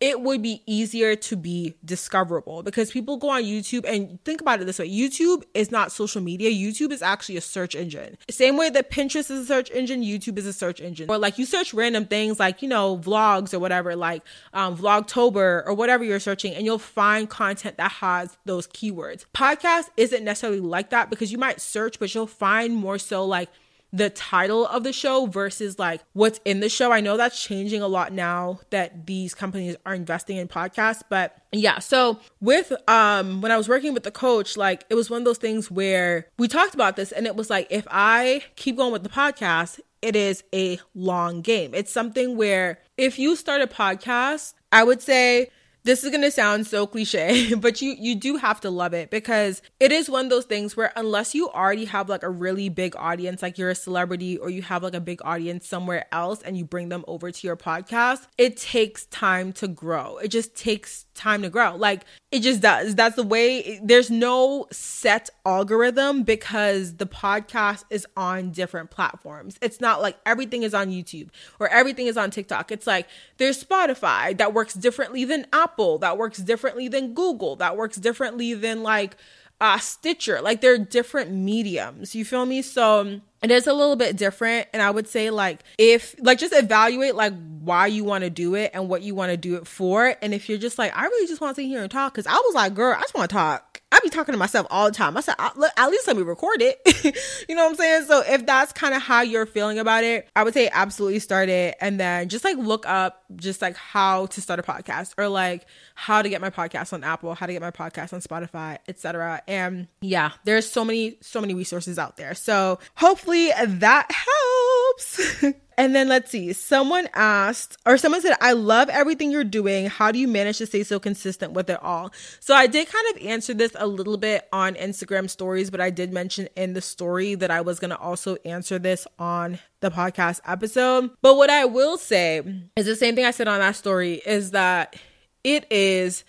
it would be easier to be discoverable because people go on YouTube and think about it this way YouTube is not social media. YouTube is actually a search engine. Same way that Pinterest is a search engine, YouTube is a search engine. Or like you search random things like, you know, vlogs or whatever, like um, Vlogtober or whatever you're searching, and you'll find content that has those keywords. Podcast isn't necessarily like that because you might search, but you'll find more so like the title of the show versus like what's in the show. I know that's changing a lot now that these companies are investing in podcasts, but yeah. So with um when I was working with the coach, like it was one of those things where we talked about this and it was like if I keep going with the podcast, it is a long game. It's something where if you start a podcast, I would say this is going to sound so cliche, but you you do have to love it because it is one of those things where unless you already have like a really big audience, like you're a celebrity or you have like a big audience somewhere else and you bring them over to your podcast, it takes time to grow. It just takes time to grow. Like it just does. That's the way there's no set algorithm because the podcast is on different platforms. It's not like everything is on YouTube or everything is on TikTok. It's like there's Spotify that works differently than Apple, that works differently than Google, that works differently than like uh Stitcher. Like they're different mediums. You feel me? So it is a little bit different and i would say like if like just evaluate like why you want to do it and what you want to do it for and if you're just like i really just want to sit here and talk because i was like girl i just want to talk I be talking to myself all the time. I said, at least let me record it. you know what I'm saying? So if that's kind of how you're feeling about it, I would say absolutely start it. And then just like look up just like how to start a podcast or like how to get my podcast on Apple, how to get my podcast on Spotify, etc. And yeah, there's so many, so many resources out there. So hopefully that helps. And then let's see, someone asked, or someone said, I love everything you're doing. How do you manage to stay so consistent with it all? So I did kind of answer this a little bit on Instagram stories, but I did mention in the story that I was going to also answer this on the podcast episode. But what I will say is the same thing I said on that story is that it is,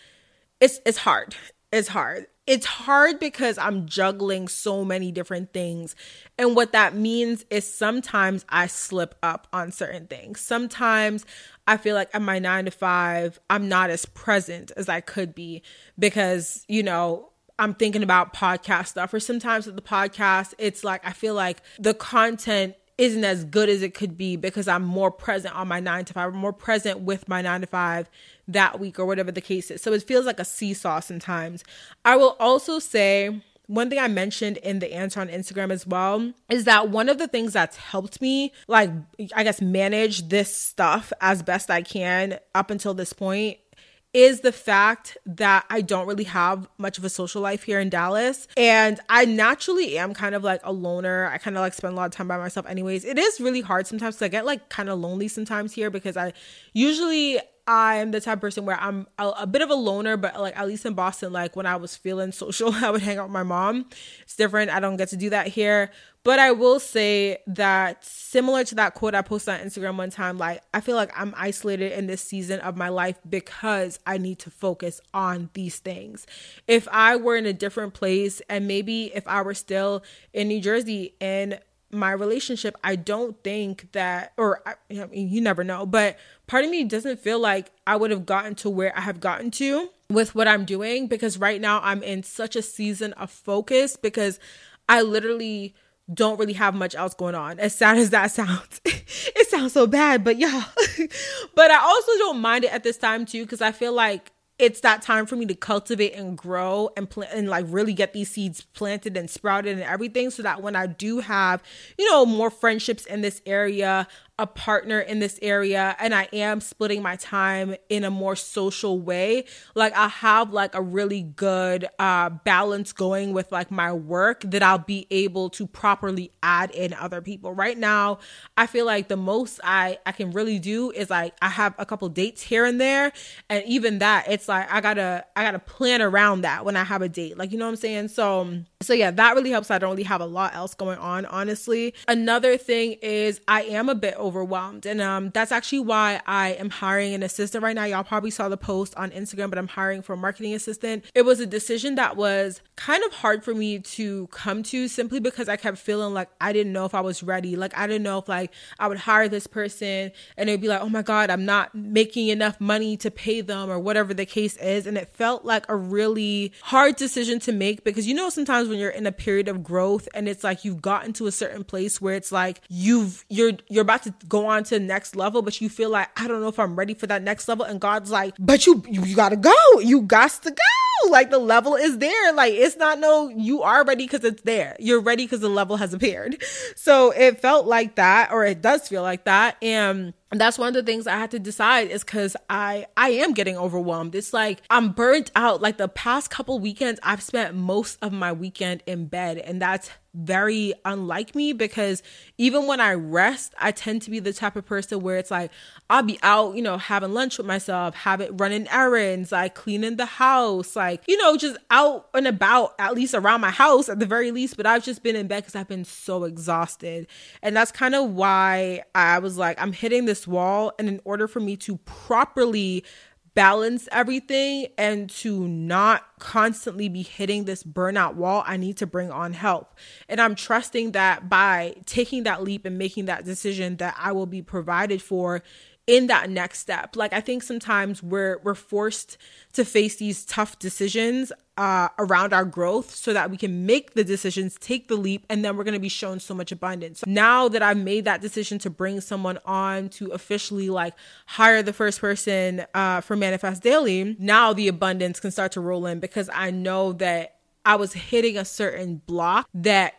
it's, it's hard. It's hard it's hard because I'm juggling so many different things. And what that means is sometimes I slip up on certain things. Sometimes I feel like at my nine to five, I'm not as present as I could be because, you know, I'm thinking about podcast stuff. Or sometimes with the podcast, it's like I feel like the content isn't as good as it could be because I'm more present on my nine to five, more present with my nine to five that week or whatever the case is. So it feels like a seesaw sometimes. I will also say, one thing I mentioned in the answer on Instagram as well is that one of the things that's helped me, like, I guess, manage this stuff as best I can up until this point is the fact that I don't really have much of a social life here in Dallas. And I naturally am kind of like a loner. I kind of like spend a lot of time by myself, anyways. It is really hard sometimes to get like kind of lonely sometimes here because I usually I'm the type of person where I'm a, a, bit of a loner, but like at least in Boston, like when I was feeling social, I would hang out with my mom. It's different. I don't get to do that here. But I will say that similar to that quote I posted on Instagram one time, like I feel like I'm isolated in this season of my life because I need to focus on these things. If I were in a different place and maybe if I were still in New Jersey and my relationship, I don't think that, or I, I mean, you never know, but part of me doesn't feel like I would have gotten to where I have gotten to with what I'm doing because right now I'm in such a season of focus because I literally don't really have much else going on. As sad as that sounds, it sounds so bad, but yeah. but I also don't mind it at this time too because I feel like it's that time for me to cultivate and grow and plant and like really get these seeds planted and sprouted and everything so that when I do have, you know, more friendships in this area, a partner in this area and I am splitting my time in a more social way, like I have like a really good uh balance going with like my work that I'll be able to properly add in other people. Right now, I feel like the most I I can really do is like I have a couple dates here and there and even that it's like I got to I got to plan around that when I have a date. Like you know what I'm saying? So So yeah, that really helps. I don't really have a lot else going on, honestly. Another thing is I am a bit overwhelmed. And um that's actually why I am hiring an assistant right now. Y'all probably saw the post on Instagram, but I'm hiring for a marketing assistant. It was a decision that was kind of hard for me to come to simply because I kept feeling like I didn't know if I was ready. Like I didn't know if like I would hire this person and it'd be like, oh my God, I'm not making enough money to pay them or whatever the case is. And it felt like a really hard decision to make because you know sometimes when you're in a period of growth and it's like you've gotten to a certain place where it's like you've you're you're about to go on to the next level, but you feel like I don't know if I'm ready for that next level. And God's like, but you you, you gotta go. You got to go. Like the level is there. Like it's not no, you are ready because it's there. You're ready because the level has appeared. So it felt like that, or it does feel like that. And that's one of the things I had to decide is because I I am getting overwhelmed. It's like I'm burnt out. Like the past couple weekends, I've spent most of my weekend in bed, and that's very unlike me because even when I rest, I tend to be the type of person where it's like I'll be out, you know, having lunch with myself, having running errands, like cleaning the house, like you know, just out and about, at least around my house at the very least. But I've just been in bed because I've been so exhausted, and that's kind of why I was like, I'm hitting this this wall. And in order for me to properly balance everything and to not constantly be hitting this burnout wall, I need to bring on help. And I'm trusting that by taking that leap and making that decision that I will be provided for in that next step. Like I think sometimes we're we're forced to face these tough decisions uh, around our growth so that we can make the decisions, take the leap, and then we're going to be shown so much abundance. Now that I've made that decision to bring someone on to officially like hire the first person uh, for Manifest Daily, now the abundance can start to roll in because I know that I was hitting a certain block that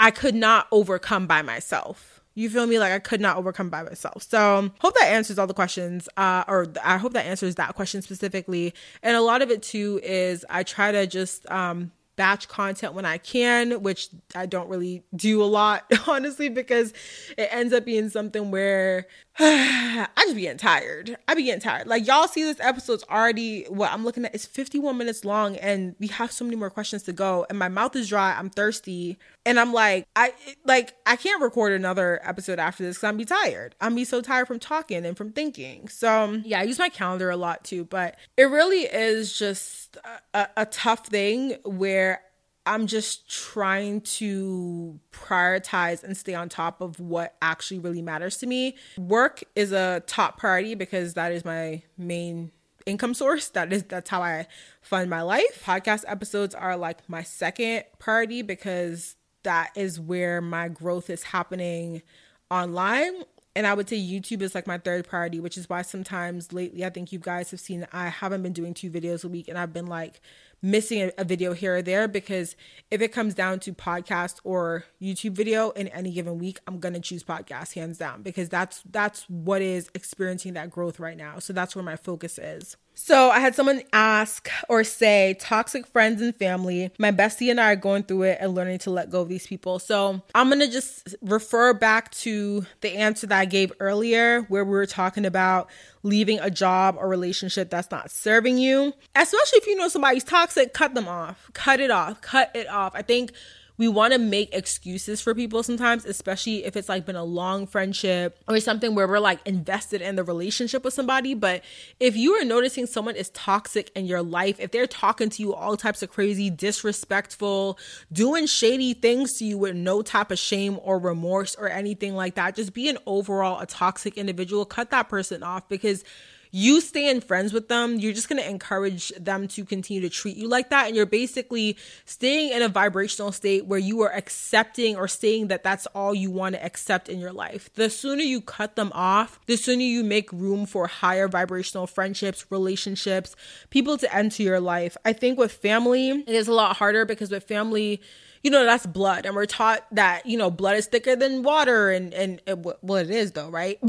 I could not overcome by myself. You feel me? Like I could not overcome by myself. So hope that answers all the questions. Uh, or I hope that answers that question specifically. And a lot of it too is I try to just um batch content when I can, which I don't really do a lot, honestly, because it ends up being something where I just be getting tired. I be getting tired. Like y'all see this episode's already what I'm looking at is 51 minutes long and we have so many more questions to go and my mouth is dry. I'm thirsty. And I'm like, I like I can't record another episode after this because I'm be tired. I'm be so tired from talking and from thinking. So um, yeah, I use my calendar a lot too, but it really is just a, a tough thing where I'm just trying to prioritize and stay on top of what actually really matters to me. Work is a top priority because that is my main income source. That is that's how I fund my life. Podcast episodes are like my second priority because that is where my growth is happening online. And I would say YouTube is like my third priority, which is why sometimes lately I think you guys have seen I haven't been doing two videos a week and I've been like missing a, a, video here or there because if it comes down to podcast or YouTube video in any given week, I'm gonna choose podcast hands down because that's that's what is experiencing that growth right now. So that's where my focus is. So I had someone ask or say toxic friends and family. My bestie and I are going through it and learning to let go of these people. So I'm going to just refer back to the answer that I gave earlier where we were talking about leaving a job or relationship that's not serving you. Especially if you know somebody's toxic, cut them off. Cut it off. Cut it off. I think we want to make excuses for people sometimes, especially if it's like been a long friendship or something where we're like invested in the relationship with somebody. But if you are noticing someone is toxic in your life, if they're talking to you all types of crazy, disrespectful, doing shady things to you with no type of shame or remorse or anything like that, just be an overall a toxic individual, cut that person off because you staying friends with them, you're just going to encourage them to continue to treat you like that. And you're basically staying in a vibrational state where you are accepting or saying that that's all you want to accept in your life. The sooner you cut them off, the sooner you make room for higher vibrational friendships, relationships, people to enter your life. I think with family, it is a lot harder because with family, you know that's blood. And we're taught that you know blood is thicker than water and and it, well it is though right?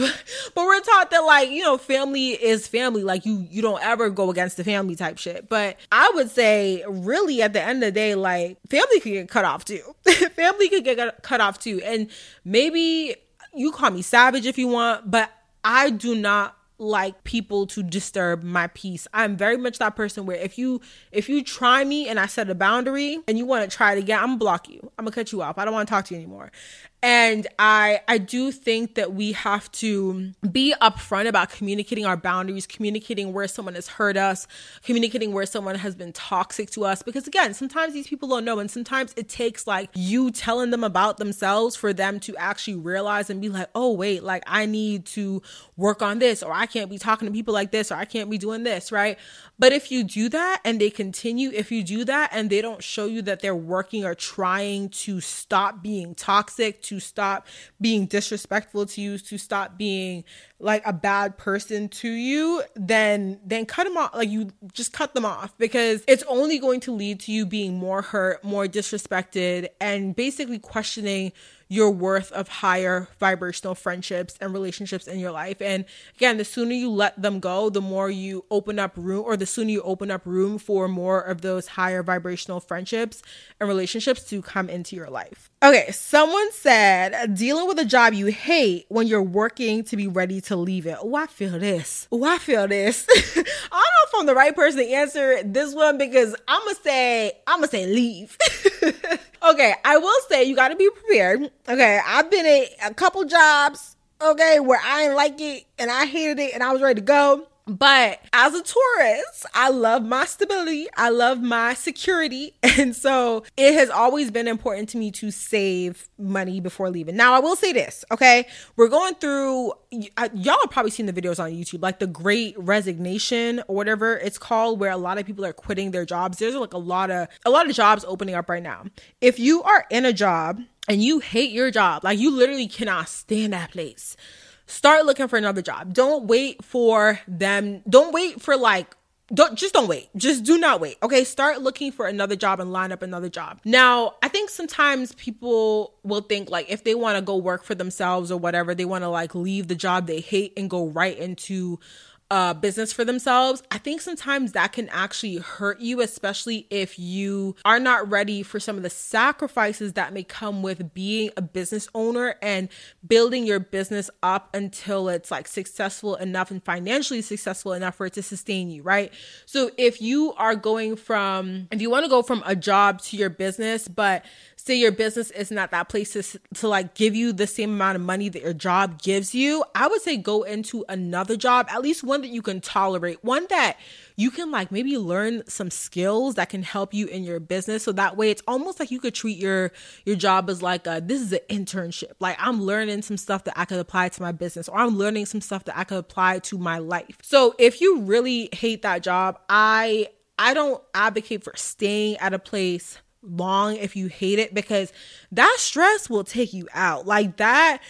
But we're taught that like you know family is family. Like you you don't ever go against the family type shit. But i would say really at the end of the day like family could get cut off too. Family could get cut off too. And maybe you call me savage if you want but i do not like people to disturb my peace. I'm very much that person where if you if you try me and I set a boundary and you want to try it again, I'm gonna block you. I'm gonna cut you off. I don't want to talk to you anymore and i i do think that we have to be upfront about communicating our boundaries communicating where someone has hurt us communicating where someone has been toxic to us. Because again sometimes these people don't know and sometimes it takes like you telling them about themselves for them to actually realize and be like oh wait like i need to work on this or i can't be talking to people like this or i can't be doing this right? But if you do that and they continue, if you do that and they don't show you that they're working or trying to stop being toxic, to stop being disrespectful to you, to stop being like a bad person to you, then then cut them off. Like you just cut them off because it's only going to lead to you being more hurt, more disrespected, and basically questioning your worth of higher vibrational friendships and relationships in your life. And again, the sooner you let them go, the more you open up room, or the sooner you open up room for more of those higher vibrational friendships and relationships to come into your life. Okay, someone said dealing with a job you hate when you're working to be ready to leave it. Oh, I feel this. Oh, I feel this. I don't know if I'm the right person to answer this one because I'm gonna say I'm gonna say leave. okay, I will say you got to be prepared. Okay, I've been at a couple jobs. Okay, where I didn't like it and I hated it and I was ready to go. But as a Taurus, I love my stability. I love my security. And so it has always been important to me to save money before leaving. Now, I will say this, okay? We're going through, y'all have probably seen the videos on YouTube, like the great resignation or whatever it's called, where a lot of people are quitting their jobs. There's like a lot of, a lot of jobs opening up right now. If you are in a job and you hate your job, like you literally cannot stand that place start looking for another job. Don't wait for them. Don't wait for like don't just don't wait. Just do not wait. Okay, start looking for another job and line up another job. Now, I think sometimes people will think like if they want to go work for themselves or whatever, they want to like leave the job they hate and go right into uh, business for themselves, I think sometimes that can actually hurt you, especially if you are not ready for some of the sacrifices that may come with being a business owner and building your business up until it's like successful enough and financially successful enough for it to sustain you, right? So if you are going from, if you want to go from a job to your business, but say your business is not that place to, to like give you the same amount of money that your job gives you, I would say go into another job, at least one that you can tolerate, one that you can like maybe learn some skills that can help you in your business. So that way it's almost like you could treat your your job as like a this is an internship. Like I'm learning some stuff that I could apply to my business or I'm learning some stuff that I could apply to my life. So if you really hate that job, I I don't advocate for staying at a place long if you hate it because that stress will take you out. Like that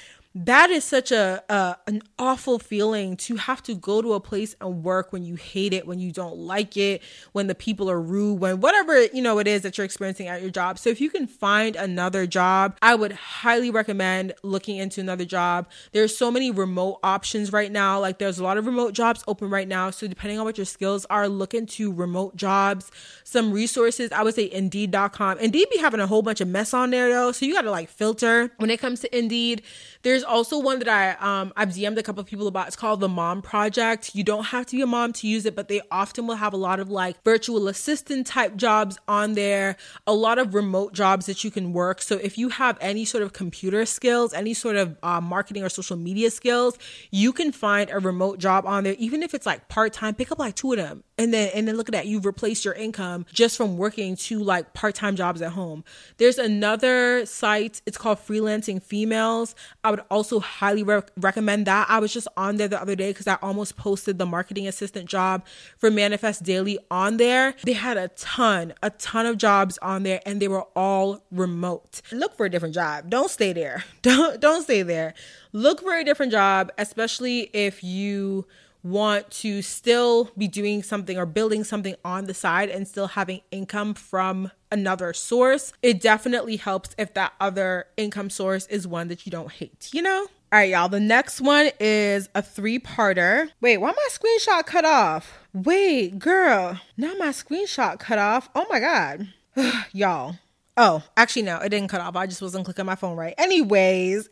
that is such a, a, an awful feeling to have to go to a place and work when you hate it when you don't like it when the people are rude when whatever you know it is that you're experiencing at your job. So if you can find another job i would highly recommend looking into another job. There's so many remote options right now. Like there's a lot of remote jobs open right now. So depending on what your skills are look into remote jobs. Some resources i would say indeed.com indeed be having a whole bunch of mess on there though. So you got to like filter. When it comes to indeed there's also one that I um I've DM'd a couple of people about. It's called the Mom Project. You don't have to be a mom to use it, but they often will have a lot of like virtual assistant type jobs on there, a lot of remote jobs that you can work. So if you have any sort of computer skills, any sort of uh, marketing or social media skills, you can find a remote job on there, even if it's like part time. Pick up like two of them, and then and then look at that. You've replaced your income just from working two like part time jobs at home. There's another site. It's called Freelancing Females. I would also highly re- recommend that. I was just on there the other day because I almost posted the marketing assistant job for Manifest Daily on there. They had a ton, a ton of jobs on there, and they were all remote. Look for a different job. Don't stay there. Don't don't stay there. Look for a different job, especially if you want to still be doing something or building something on the side and still having income from another source, it definitely helps if that other income source is one that you don't hate, you know? All right, y'all. The next one is a three parter. Wait, why my screenshot cut off? Wait, girl. Now my screenshot cut off. Oh my God. y'all. Oh, actually, no, it didn't cut off. I just wasn't clicking my phone right. Anyways,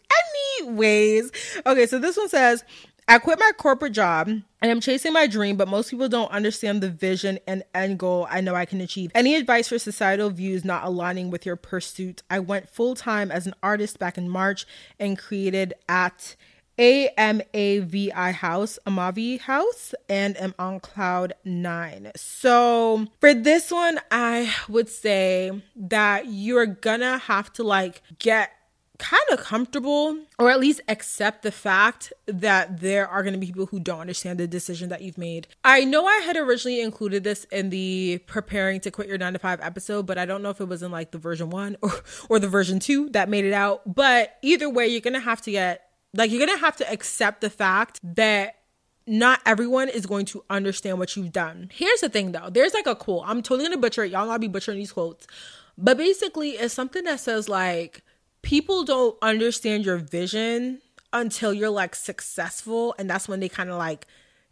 anyways. Okay, so this one says I quit my corporate job and I'm chasing my dream, but most people don't understand the vision and end goal I know I can achieve. Any advice for societal views not aligning with your pursuit? I went full time as an artist back in March and created at AMAVI House, Amavi House, and am on cloud nine. So for this one, I would say that you're gonna have to like get kind of comfortable or at least accept the fact that there are going to be people who don't understand the decision that you've made. I know I had originally included this in the preparing to quit your 9 to 5 episode, but I don't know if it was in like the version 1 or or the version 2 that made it out, but either way you're going to have to get like, you're going to have to accept the fact that not everyone is going to understand what you've done. Here's the thing though there's like a quote. I'm totally going to butcher it. Y'all gotta be butchering these quotes. But basically, it's something that says, like, people don't understand your vision until you're like successful. And that's when they kind of like,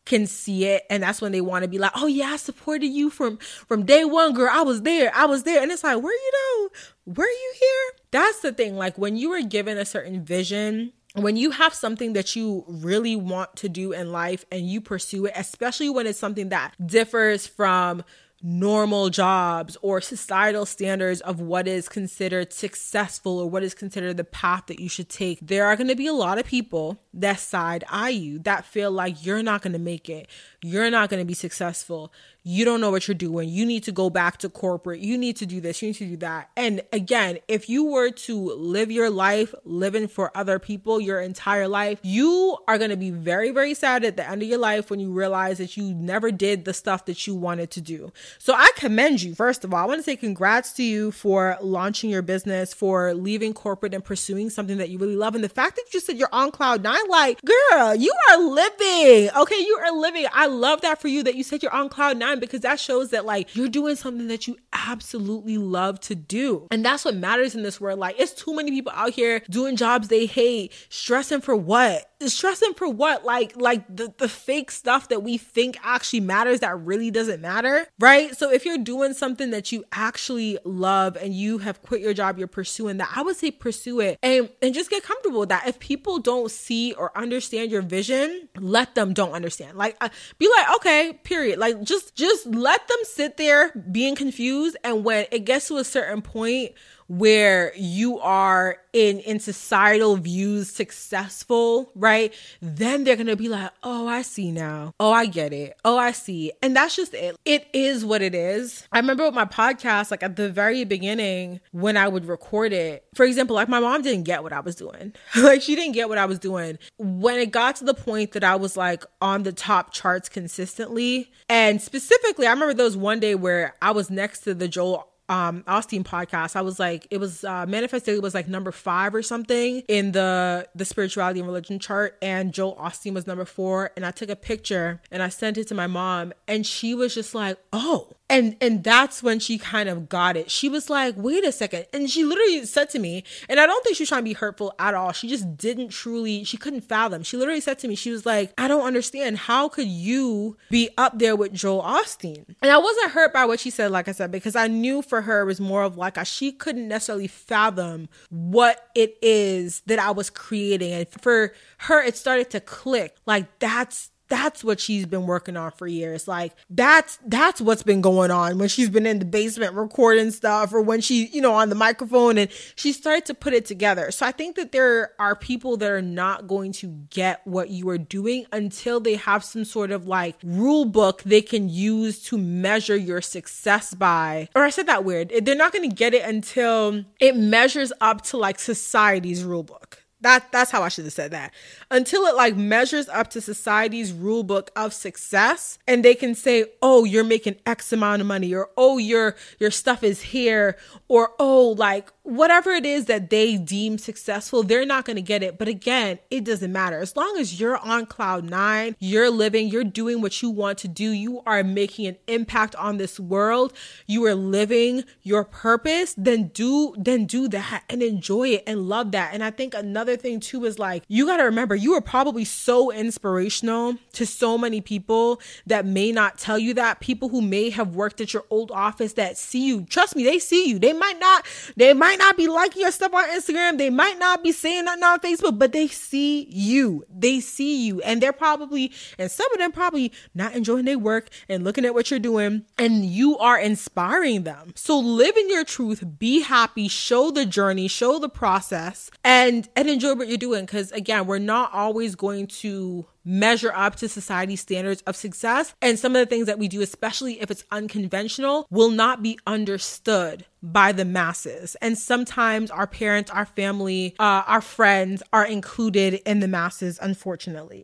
can see it and that's when they want to be like oh yeah i supported you from from day one girl. I was there. I was there. And it's like where you know were you here? That's the thing. Like when you were given a certain vision when you have something that you really want to do in life and you pursue it, especially when it's something that differs from normal jobs or societal standards of what is considered successful or what is considered the path that you should take, there are going to be a lot of people that side eye you that feel like you're not going to make it. You're not going to be successful you don't know what you're doing. You need to go back to corporate. You need to do this. You need to do that. And again, if you were to live your life living for other people your entire life, you are going to be very, very sad at the end of your life when you realize that you never did the stuff that you wanted to do. So I commend you. First of all, I want to say congrats to you for launching your business, for leaving corporate and pursuing something that you really love. And the fact that you said you're on cloud nine, like, girl, you are living. Okay. You are living. I love that for you that you said you're on cloud nine time because that shows that like you're doing something that you absolutely love to do. And that's what matters in this world. Like it's too many people out here doing jobs they hate, stressing for what? Stressing for what? Like like the, the fake stuff that we think actually matters that really doesn't matter. Right? So if you're doing something that you actually love and you have quit your job, you're pursuing that, I would say pursue it and, and just get comfortable with that. If people don't see or understand your vision, let them don't understand. Like uh, be like, okay, period. Like just just let them sit there being confused. And when it gets to a certain point where you are in in societal views successful, right? Then they're to be like, "Oh, I see now. Oh, I get it. Oh, I see." And that's just it. It is what it is. I remember with my podcast like at the very beginning when I would record it. For example, like my mom didn't get what I was doing. like she didn't get what I was doing. When it got to the point that I was like on the top charts consistently, and specifically, I remember was one day where I was next to the Joel um Osteen podcast, I was like, it was uh Manifest Daily was like number five or something in the the spirituality and religion chart, and Joel Osteen was number four. And I took a picture and I sent it to my mom, and she was just like, oh, and and that's when she kind of got it. She was like wait a second. And she literally said to me and i don't think she was trying to be hurtful at all. She just didn't truly she couldn't fathom. She literally said to me she was like i don't understand. How could you be up there with joel Osteen and i wasn't hurt by what she said like i said because i knew for her it was more of like a, she couldn't necessarily fathom what it is that i was creating. And for her it started to click. Like that's that's what she's been working on for years. Like that's that's what's been going on when she's been in the basement recording stuff or when she, you know, on the microphone and she started to put it together. So I think that there are people that are not going to get what you are doing until they have some sort of like rule book they can use to measure your success by. Or I said that weird. They're not going to get it until it measures up to like society's rule book. That that's how I should have said that. Until it like measures up to society's rule book of success and they can say, "Oh, you're making X amount of money," or "Oh, your your stuff is here," or "Oh, like whatever it is that they deem successful, they're not going to get it. But again, it doesn't matter. As long as you're on cloud 9, you're living, you're doing what you want to do, you are making an impact on this world, you are living your purpose, then do then do that and enjoy it and love that. And I think another another thing too is like you got to remember you are probably so inspirational to so many people that may not tell you that. People who may have worked at your old office that see you trust me they see you. They might not they might not be liking your stuff on instagram. They might not be saying nothing on facebook but they see you. They see you. And they're probably and some of them probably not enjoying their work and looking at what you're doing and you are inspiring them. So live in your truth be happy show the journey show the process and and enjoy what you're doing because again we're not always going to measure up to society standards of success. And some of the things that we do, especially if it's unconventional, will not be understood by the masses. And sometimes our parents, our family, uh, our friends are included in the masses, unfortunately.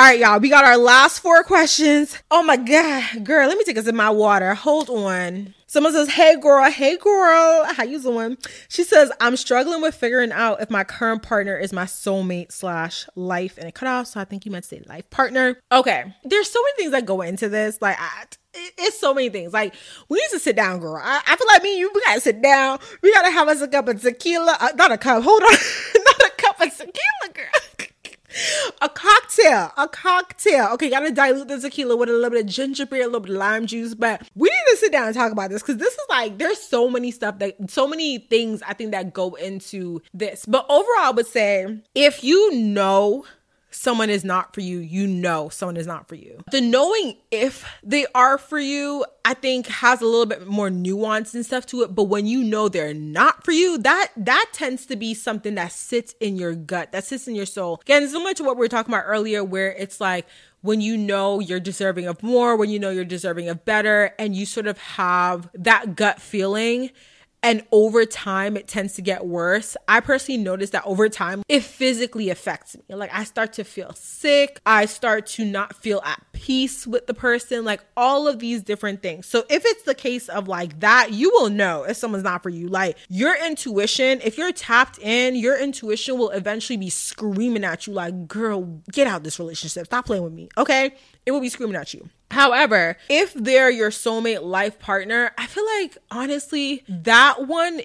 All right, y'all, we got our last four questions. Oh my God, girl, let me take sip of my water. Hold on. Someone says, "Hey girl, hey girl, how you doing?" She says, "I'm struggling with figuring out if my current partner is my soulmate slash life," and it cut off. So I think you meant to say life partner. Okay, there's so many things that go into this. Like, I, it's so many things. Like, we need to sit down, girl. I, I feel like me and you, we gotta sit down. We gotta have us a cup of tequila. Uh, not a cup. Hold on, not a cup of tequila, a cocktail, a cocktail. Okay, gotta dilute the tequila with a little bit of ginger beer, a little bit of lime juice. But we need to sit down and talk about this because this is like there's so many stuff that so many things I think that go into this. But overall, I would say if you know someone is not for you, you know someone is not for you. The knowing if they are for you, I think has a little bit more nuance and stuff to it, but when you know they're not for you, that that tends to be something that sits in your gut, that sits in your soul. Again, similar to what we were talking about earlier where it's like when you know you're deserving of more, when you know you're deserving of better and you sort of have that gut feeling and over time it tends to get worse. I personally noticed that over time it physically affects me. Like I start to feel sick, I start to not feel at peace with the person, like all of these different things. So if it's the case of like that, you will know if someone's not for you. Like your intuition, if you're tapped in, your intuition will eventually be screaming at you like, "Girl, get out this relationship. Stop playing with me." Okay? It will be screaming at you. However, if they're your soulmate life partner, I feel like honestly, that one,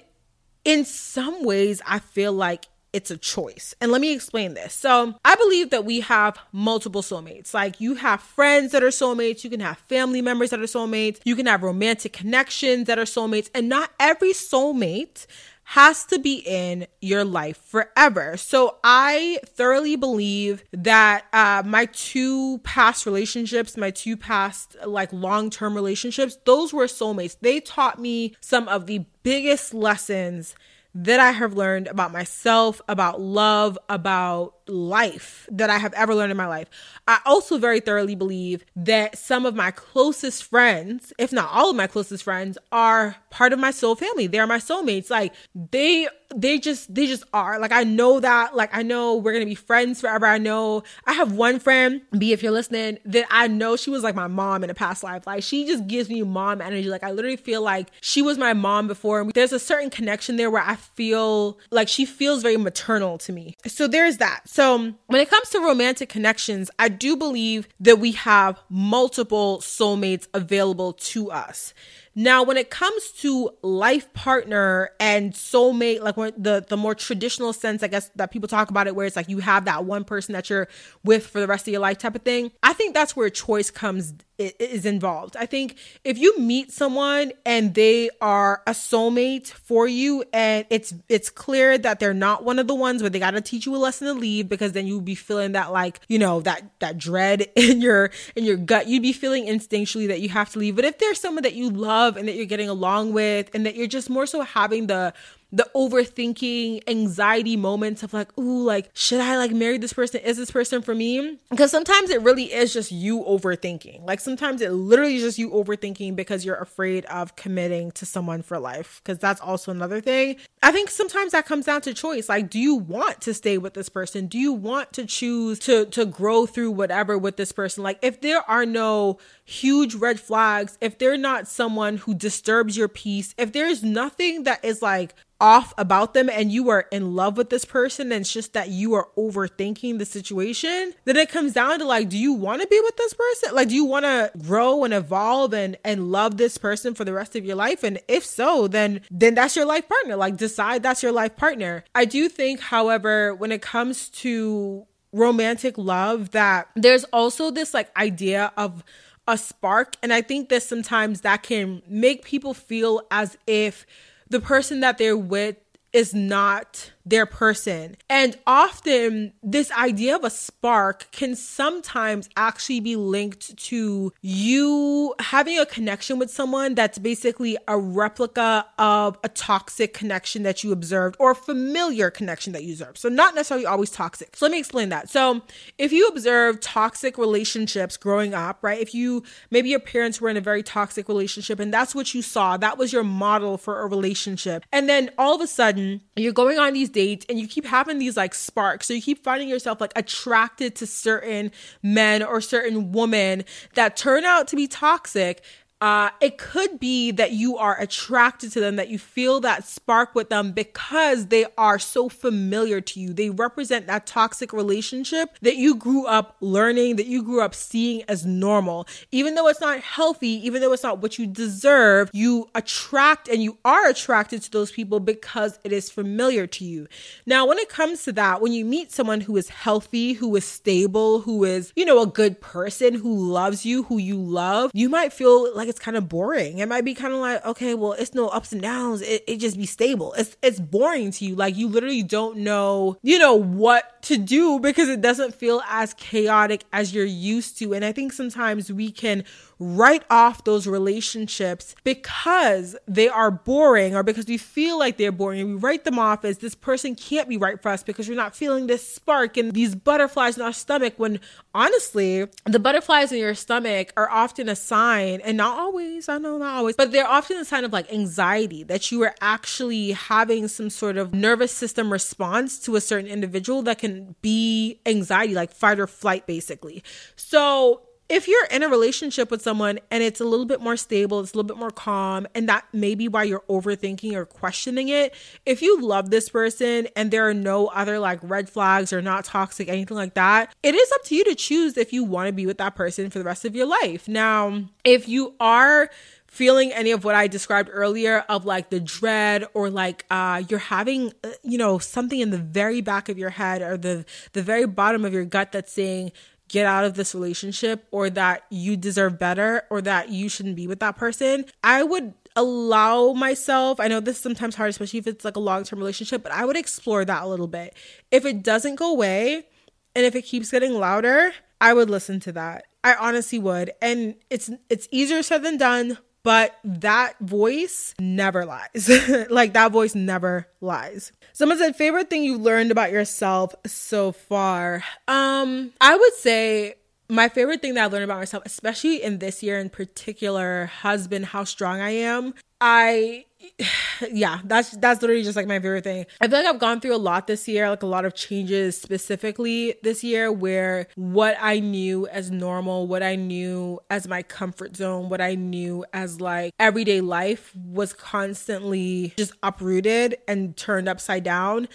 in some ways, I feel like it's a choice. And let me explain this. So, I believe that we have multiple soulmates. Like, you have friends that are soulmates, you can have family members that are soulmates, you can have romantic connections that are soulmates, and not every soulmate has to be in your life forever. So I thoroughly believe that uh, my two past relationships, my two past like long term relationships, those were soulmates. They taught me some of the biggest lessons that I have learned about myself, about love, about life that I have ever learned in my life. I also very thoroughly believe that some of my closest friends, if not all of my closest friends, are part of my soul family. They're my soulmates. Like they they just they just are. Like I know that. Like I know we're gonna be friends forever. I know I have one friend, B if you're listening, that I know she was like my mom in a past life. Like she just gives me mom energy. Like I literally feel like she was my mom before. There's a certain connection there where I feel like she feels very maternal to me. So there's that. So, when it comes to romantic connections, I do believe that we have multiple soulmates available to us. Now, when it comes to life partner and soulmate, like the the more traditional sense, I guess that people talk about it, where it's like you have that one person that you're with for the rest of your life type of thing. I think that's where choice comes is involved. I think if you meet someone and they are a soulmate for you and it's it's clear that they're not one of the ones where they got to teach you a lesson to leave because then you'd be feeling that like, you know, that that dread in your in your gut. You'd be feeling instinctually that you have to leave. But if there's someone that you love and that you're getting along with and that you're just more so having the the overthinking anxiety moments of like ooh like should i like marry this person? Is this person for me? Because sometimes it really is just you overthinking. Like sometimes it literally is just you overthinking because you're afraid of committing to someone for life because that's also another thing. I think sometimes that comes down to choice. Like do you want to stay with this person? Do you want to choose to to grow through whatever with this person? Like if there are no huge red flags if they're not someone who disturbs your peace if there's nothing that is like off about them and you are in love with this person and it's just that you are overthinking the situation then it comes down to like do you want to be with this person? Like do you want to grow and evolve and and love this person for the rest of your life? And if so then then that's your life partner. Like decide that's your life partner. I do think however when it comes to romantic love that there's also this like idea of a spark and i think that sometimes that can make people feel as if the person that they're with is not their person. And often, this idea of a spark can sometimes actually be linked to you having a connection with someone that's basically a replica of a toxic connection that you observed or a familiar connection that you observed. So, not necessarily always toxic. So, let me explain that. So, if you observe toxic relationships growing up, right? If you maybe your parents were in a very toxic relationship and that's what you saw, that was your model for a relationship. And then all of a sudden, you're going on these dates and you keep having these like sparks. So you keep finding yourself like attracted to certain men or certain women that turn out to be toxic uh, it could be that you are attracted to them, that you feel that spark with them because they are so familiar to you. They represent that toxic relationship that you grew up learning, that you grew up seeing as normal. Even though it's not healthy, even though it's not what you deserve, you attract and you are attracted to those people because it is familiar to you. Now, when it comes to that, when you meet someone who is healthy, who is stable, who is, you know, a good person, who loves you, who you love, you might feel like like it's kind of boring. It might be kind of like, okay, well, it's no ups and downs. It, it just be stable. It's it's boring to you. Like you literally don't know, you know, what to do because it doesn't feel as chaotic as you're used to. And I think sometimes we can write off those relationships because they are boring or because we feel like they're boring. We write them off as this person can't be right for us because we're not feeling this spark and these butterflies in our stomach when honestly the butterflies in your stomach are often a sign and not always i know not always but they're often a sign of like anxiety that you are actually having some sort of nervous system response to a certain individual that can be anxiety like fight or flight basically. So if you're in a relationship with someone and it's a little bit more stable, it's a little bit more calm, and that may be why you're overthinking or questioning it, if you love this person and there are no other like red flags or not toxic, anything like that, it is up to you to choose if you want to be with that person for the rest of your life. Now, if you are feeling any of what I described earlier of like the dread or like uh you're having uh, you know something in the very back of your head or the the very bottom of your gut that's saying get out of this relationship or that you deserve better or that you shouldn't be with that person, I would allow myself, I know this is sometimes hard, especially if it's like a long term relationship, but I would explore that a little bit. If it doesn't go away and if it keeps getting louder, I would listen to that. I honestly would. And it's it's easier said than done, but that voice never lies. like that voice never lies. Someone said favorite thing you learned about yourself so far. Um, I would say my favorite thing that I learned about myself, especially in this year in particular, has been how strong I am. I yeah, that's that's literally just like my favorite thing. I feel like I've gone through a lot this year, like a lot of changes specifically this year where what I knew as normal, what I knew as my comfort zone, what I knew as like everyday life was constantly just uprooted and turned upside down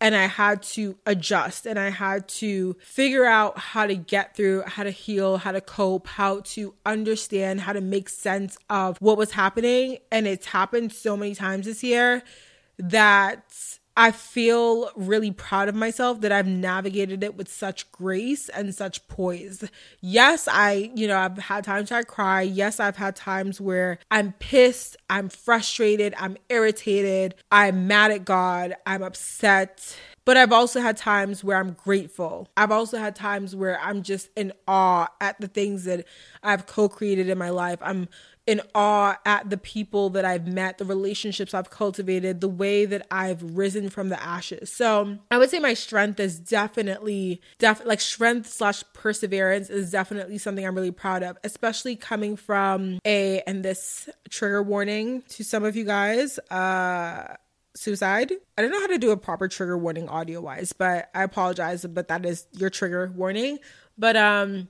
and I had to adjust and I had to figure out how to get through, how to heal, how to cope, how to understand, how to make sense of what was happening. And it's happened so many times this year that I feel really proud of myself that I've navigated it with such grace and such poise. Yes, I, you know, I've had times I cry. Yes, I've had times where I'm pissed, I'm frustrated, I'm irritated, I'm mad at God, I'm upset. But I've also had times where I'm grateful. I've also had times where I'm just in awe at the things that I've co created in my life. I'm in awe at the people that I've met, the relationships I've cultivated, the way that I've risen from the ashes. So I would say my strength is definitely, def- like strength slash perseverance is definitely something I'm really proud of, especially coming from a, and this trigger warning to some of you guys, uh, suicide. I don't know how to do a proper trigger warning audio wise, but I apologize, but that is your trigger warning. But, um,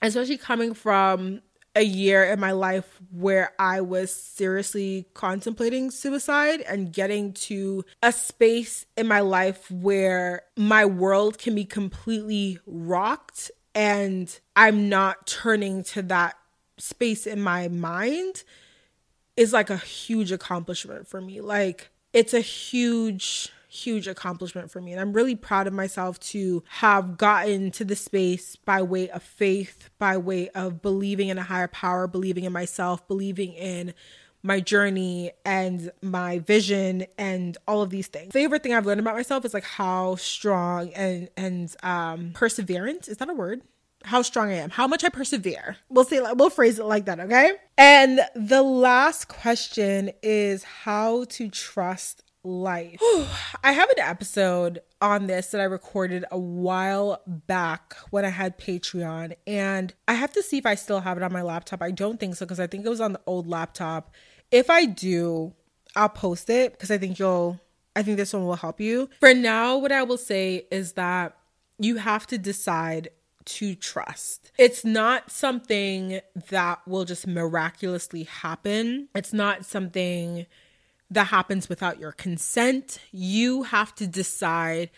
especially coming from a year in my life where I was seriously contemplating suicide and getting to a space in my life where my world can be completely rocked and I'm not turning to that space in my mind is like a huge accomplishment for me. Like, it's a huge huge accomplishment for me. And I'm really proud of myself to have gotten to the space by way of faith, by way of believing in a higher power, believing in myself, believing in my journey and my vision and all of these things. Favorite thing I've learned about myself is like how strong and and um perseverant is that a word? How strong I am, how much I persevere. We'll say we'll phrase it like that, okay? And the last question is how to trust life. I have an episode on this that I recorded a while back when I had Patreon, and I have to see if I still have it on my laptop. I don't think so because I think it was on the old laptop. If I do, I'll post it because I think you'll, I think this one will help you. For now, what I will say is that you have to decide to trust. It's not something that will just miraculously happen. It's not something that happens without your consent. You have to decide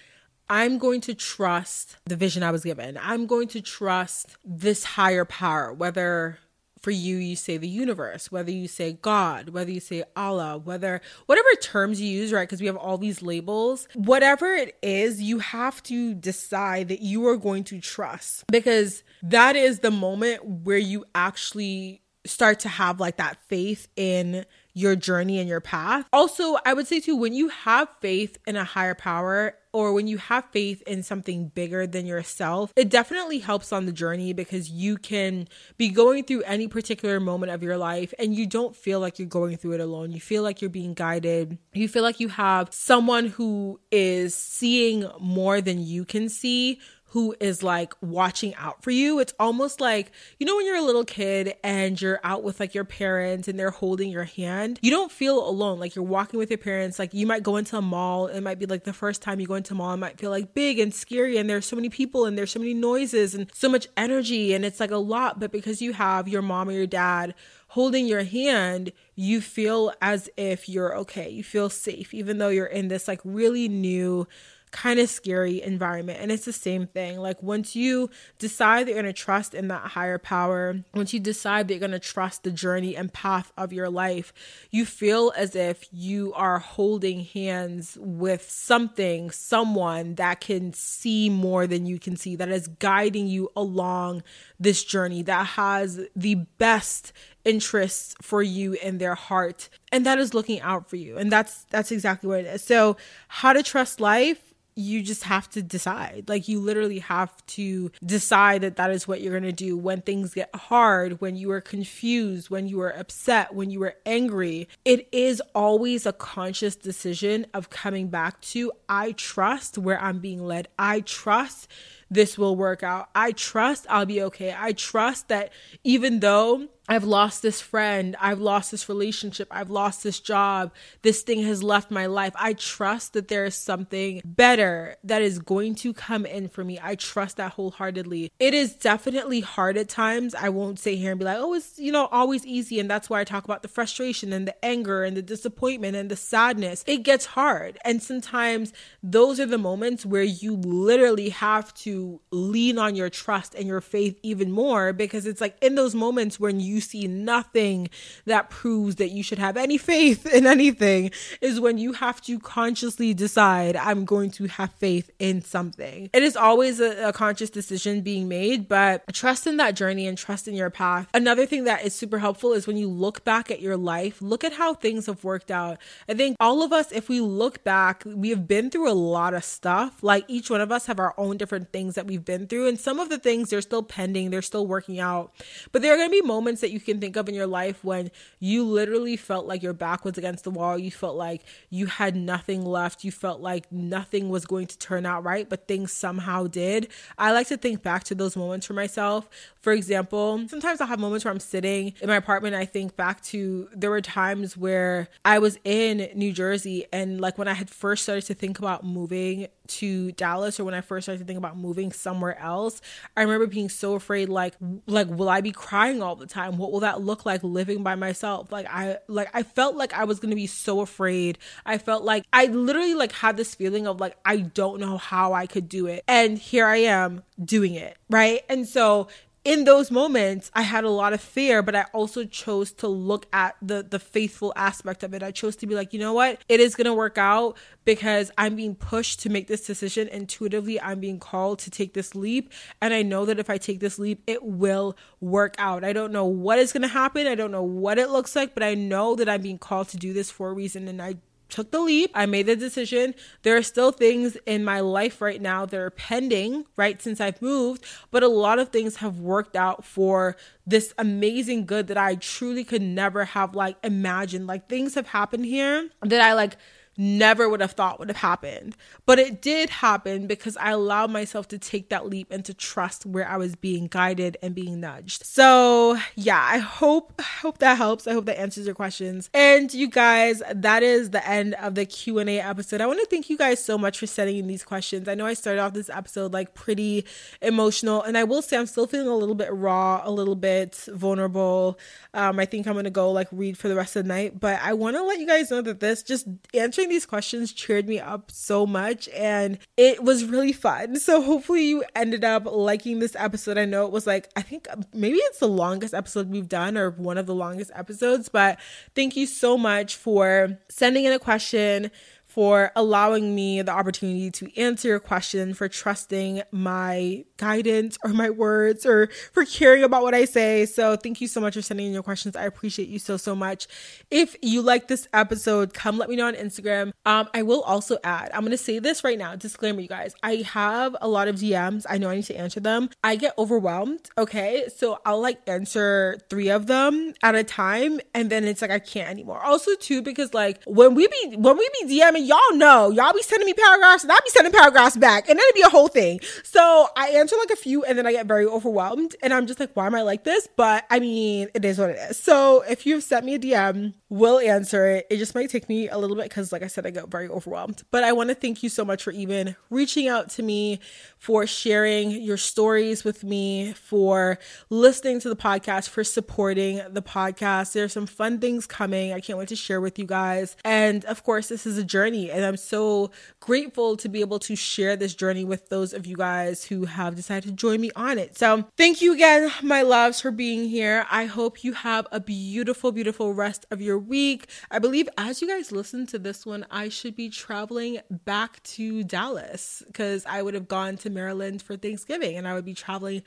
I'm going to trust the vision I was given. I'm going to trust this higher power, whether for you you say the universe, whether you say God, whether you say Allah, whether whatever terms you use, right? Because we have all these labels. Whatever it is, you have to decide that you are going to trust because that is the moment where you actually start to have like that faith in your journey and your path. Also, I would say too, when you have faith in a higher power or when you have faith in something bigger than yourself, it definitely helps on the journey because you can be going through any particular moment of your life and you don't feel like you're going through it alone. You feel like you're being guided. You feel like you have someone who is seeing more than you can see who is like watching out for you. It's almost like, you know, when you're a little kid and you're out with like your parents and they're holding your hand, you don't feel alone. Like you're walking with your parents. Like you might go into a mall. It might be like the first time you go into a mall, it might feel like big and scary and there's so many people and there's so many noises and so much energy and it's like a lot. But because you have your mom or your dad holding your hand, you feel as if you're okay. You feel safe, even though you're in this like really new, kind of scary environment. And it's the same thing. Like once you decide that you're going to trust in that higher power, once you decide that you're going to trust the journey and path of your life, you feel as if you are holding hands with something, someone that can see more than you can see, that is guiding you along this journey, that has the best interests for you in their heart and that is looking out for you and that's that's exactly what it is so how to trust life you just have to decide. Like, you literally have to decide that that is what you're going to do when things get hard, when you are confused, when you are upset, when you are angry. It is always a conscious decision of coming back to, I trust where I'm being led. I trust this will work out. I trust I'll be okay. I trust that even though I've lost this friend. I've lost this relationship. I've lost this job. This thing has left my life. I trust that there is something better that is going to come in for me. I trust that wholeheartedly. It is definitely hard at times. I won't sit here and be like, oh, it's, you know, always easy. And that's why I talk about the frustration and the anger and the disappointment and the sadness. It gets hard. And sometimes those are the moments where you literally have to lean on your trust and your faith even more because it's like in those moments when you see nothing that proves that you should have any faith in anything is when you have to consciously decide, I'm going to have faith in something. It is always a, a conscious decision being made, but trust in that journey and trust in your path. Another thing that is super helpful is when you look back at your life, look at how things have worked out. I think all of us, if we look back, we have been through a lot of stuff. Like each one of us have our own different things that we've been through. And some of the things they're still pending, they're still working out. But there are going to be moments that you can think of in your life when you literally felt like your back was against the wall, you felt like you had nothing left, you felt like nothing was going to turn out right, but things somehow did. I like to think back to those moments for myself. For example, sometimes I'll have moments where I'm sitting in my apartment. I think back to there were times where I was in New Jersey and like when I had first started to think about moving to Dallas or when I first started to think about moving somewhere else, I remember being so afraid like like will I be crying all the time? What will that look like living by myself? Like I like I felt like I was going to be so afraid. I felt like I literally like had this feeling of like I don't know how I could do it. And here I am doing it, right? And so in those moments i had a lot of fear but i also chose to look at the the faithful aspect of it. I chose to be like you know what? It is going to work out because i'm being pushed to make this decision. Intuitively i'm being called to take this leap. And i know that if i take this leap it will work out. I don't know what is going to happen. I don't know what it looks like but i know that i'm being called to do this for a reason. And i took the leap. I made the decision. There are still things in my life right now that are pending, right, since I've moved, but a lot of things have worked out for this amazing good that I truly could never have like imagined. Like things have happened here that I like never would have thought would have happened. But it did happen because I allowed myself to take that leap and to trust where I was being guided and being nudged. So, yeah, I hope hope that helps. I hope that answers your questions. And you guys, that is the end of the Q&A episode. I want to thank you guys so much for sending in these questions. I know I started off this episode like pretty emotional, and I will say I'm still feeling a little bit raw, a little bit vulnerable. Um, I think I'm going to go like read for the rest of the night, but I want to let you guys know that this just answering answering these questions cheered me up so much and it was really fun. So hopefully you ended up liking this episode. I know it was like, I think maybe it's the longest episode we've done or one of the longest episodes, but thank you so much for sending in a question for allowing me the opportunity to answer your question, for trusting my guidance or my words, or for caring about what I say. So, thank you so much for sending in your questions. I appreciate you so, so much. If you like this episode, come let me know on Instagram. Um, I will also add, I'm going to say this right now, disclaimer, you guys. I have a lot of DMs. I know I need to answer them. I get overwhelmed. Okay. So, I'll like answer three of them at a time. And then it's like, I can't anymore. Also, too, because like when we be, when we be DMing, y'all know, y'all be sending me paragraphs and I'll be sending paragraphs back, and it'd be a whole thing. So I answer like a few, and then I get very overwhelmed, and I'm just like, why am I like this? But I mean, it is what it is. So if you've sent me a DM, we'll answer it. It just might take me a little bit because, like I said, I get very overwhelmed. But I want to thank you so much for even reaching out to me, for sharing your stories with me, for listening to the podcast, for supporting the podcast. There's some fun things coming. I can't wait to share with you guys. And of course, this is a journey journey. And I'm so grateful to be able to share this journey with those of you guys who have decided to join me on it. So thank you again, my loves, for being here. I hope you have a beautiful, beautiful rest of your week. I believe as you guys listen to this one, I should be traveling back to Dallas because I would have gone to Maryland for Thanksgiving and I would be traveling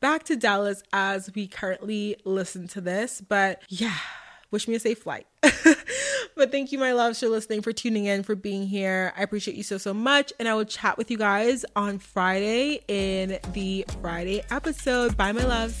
back to Dallas as we currently listen to this. But yeah wish me a safe flight. but thank you, my loves, for listening, for tuning in, for being here. I appreciate you so, so much. And I will chat with you guys on Friday in the Friday episode. Bye, my loves.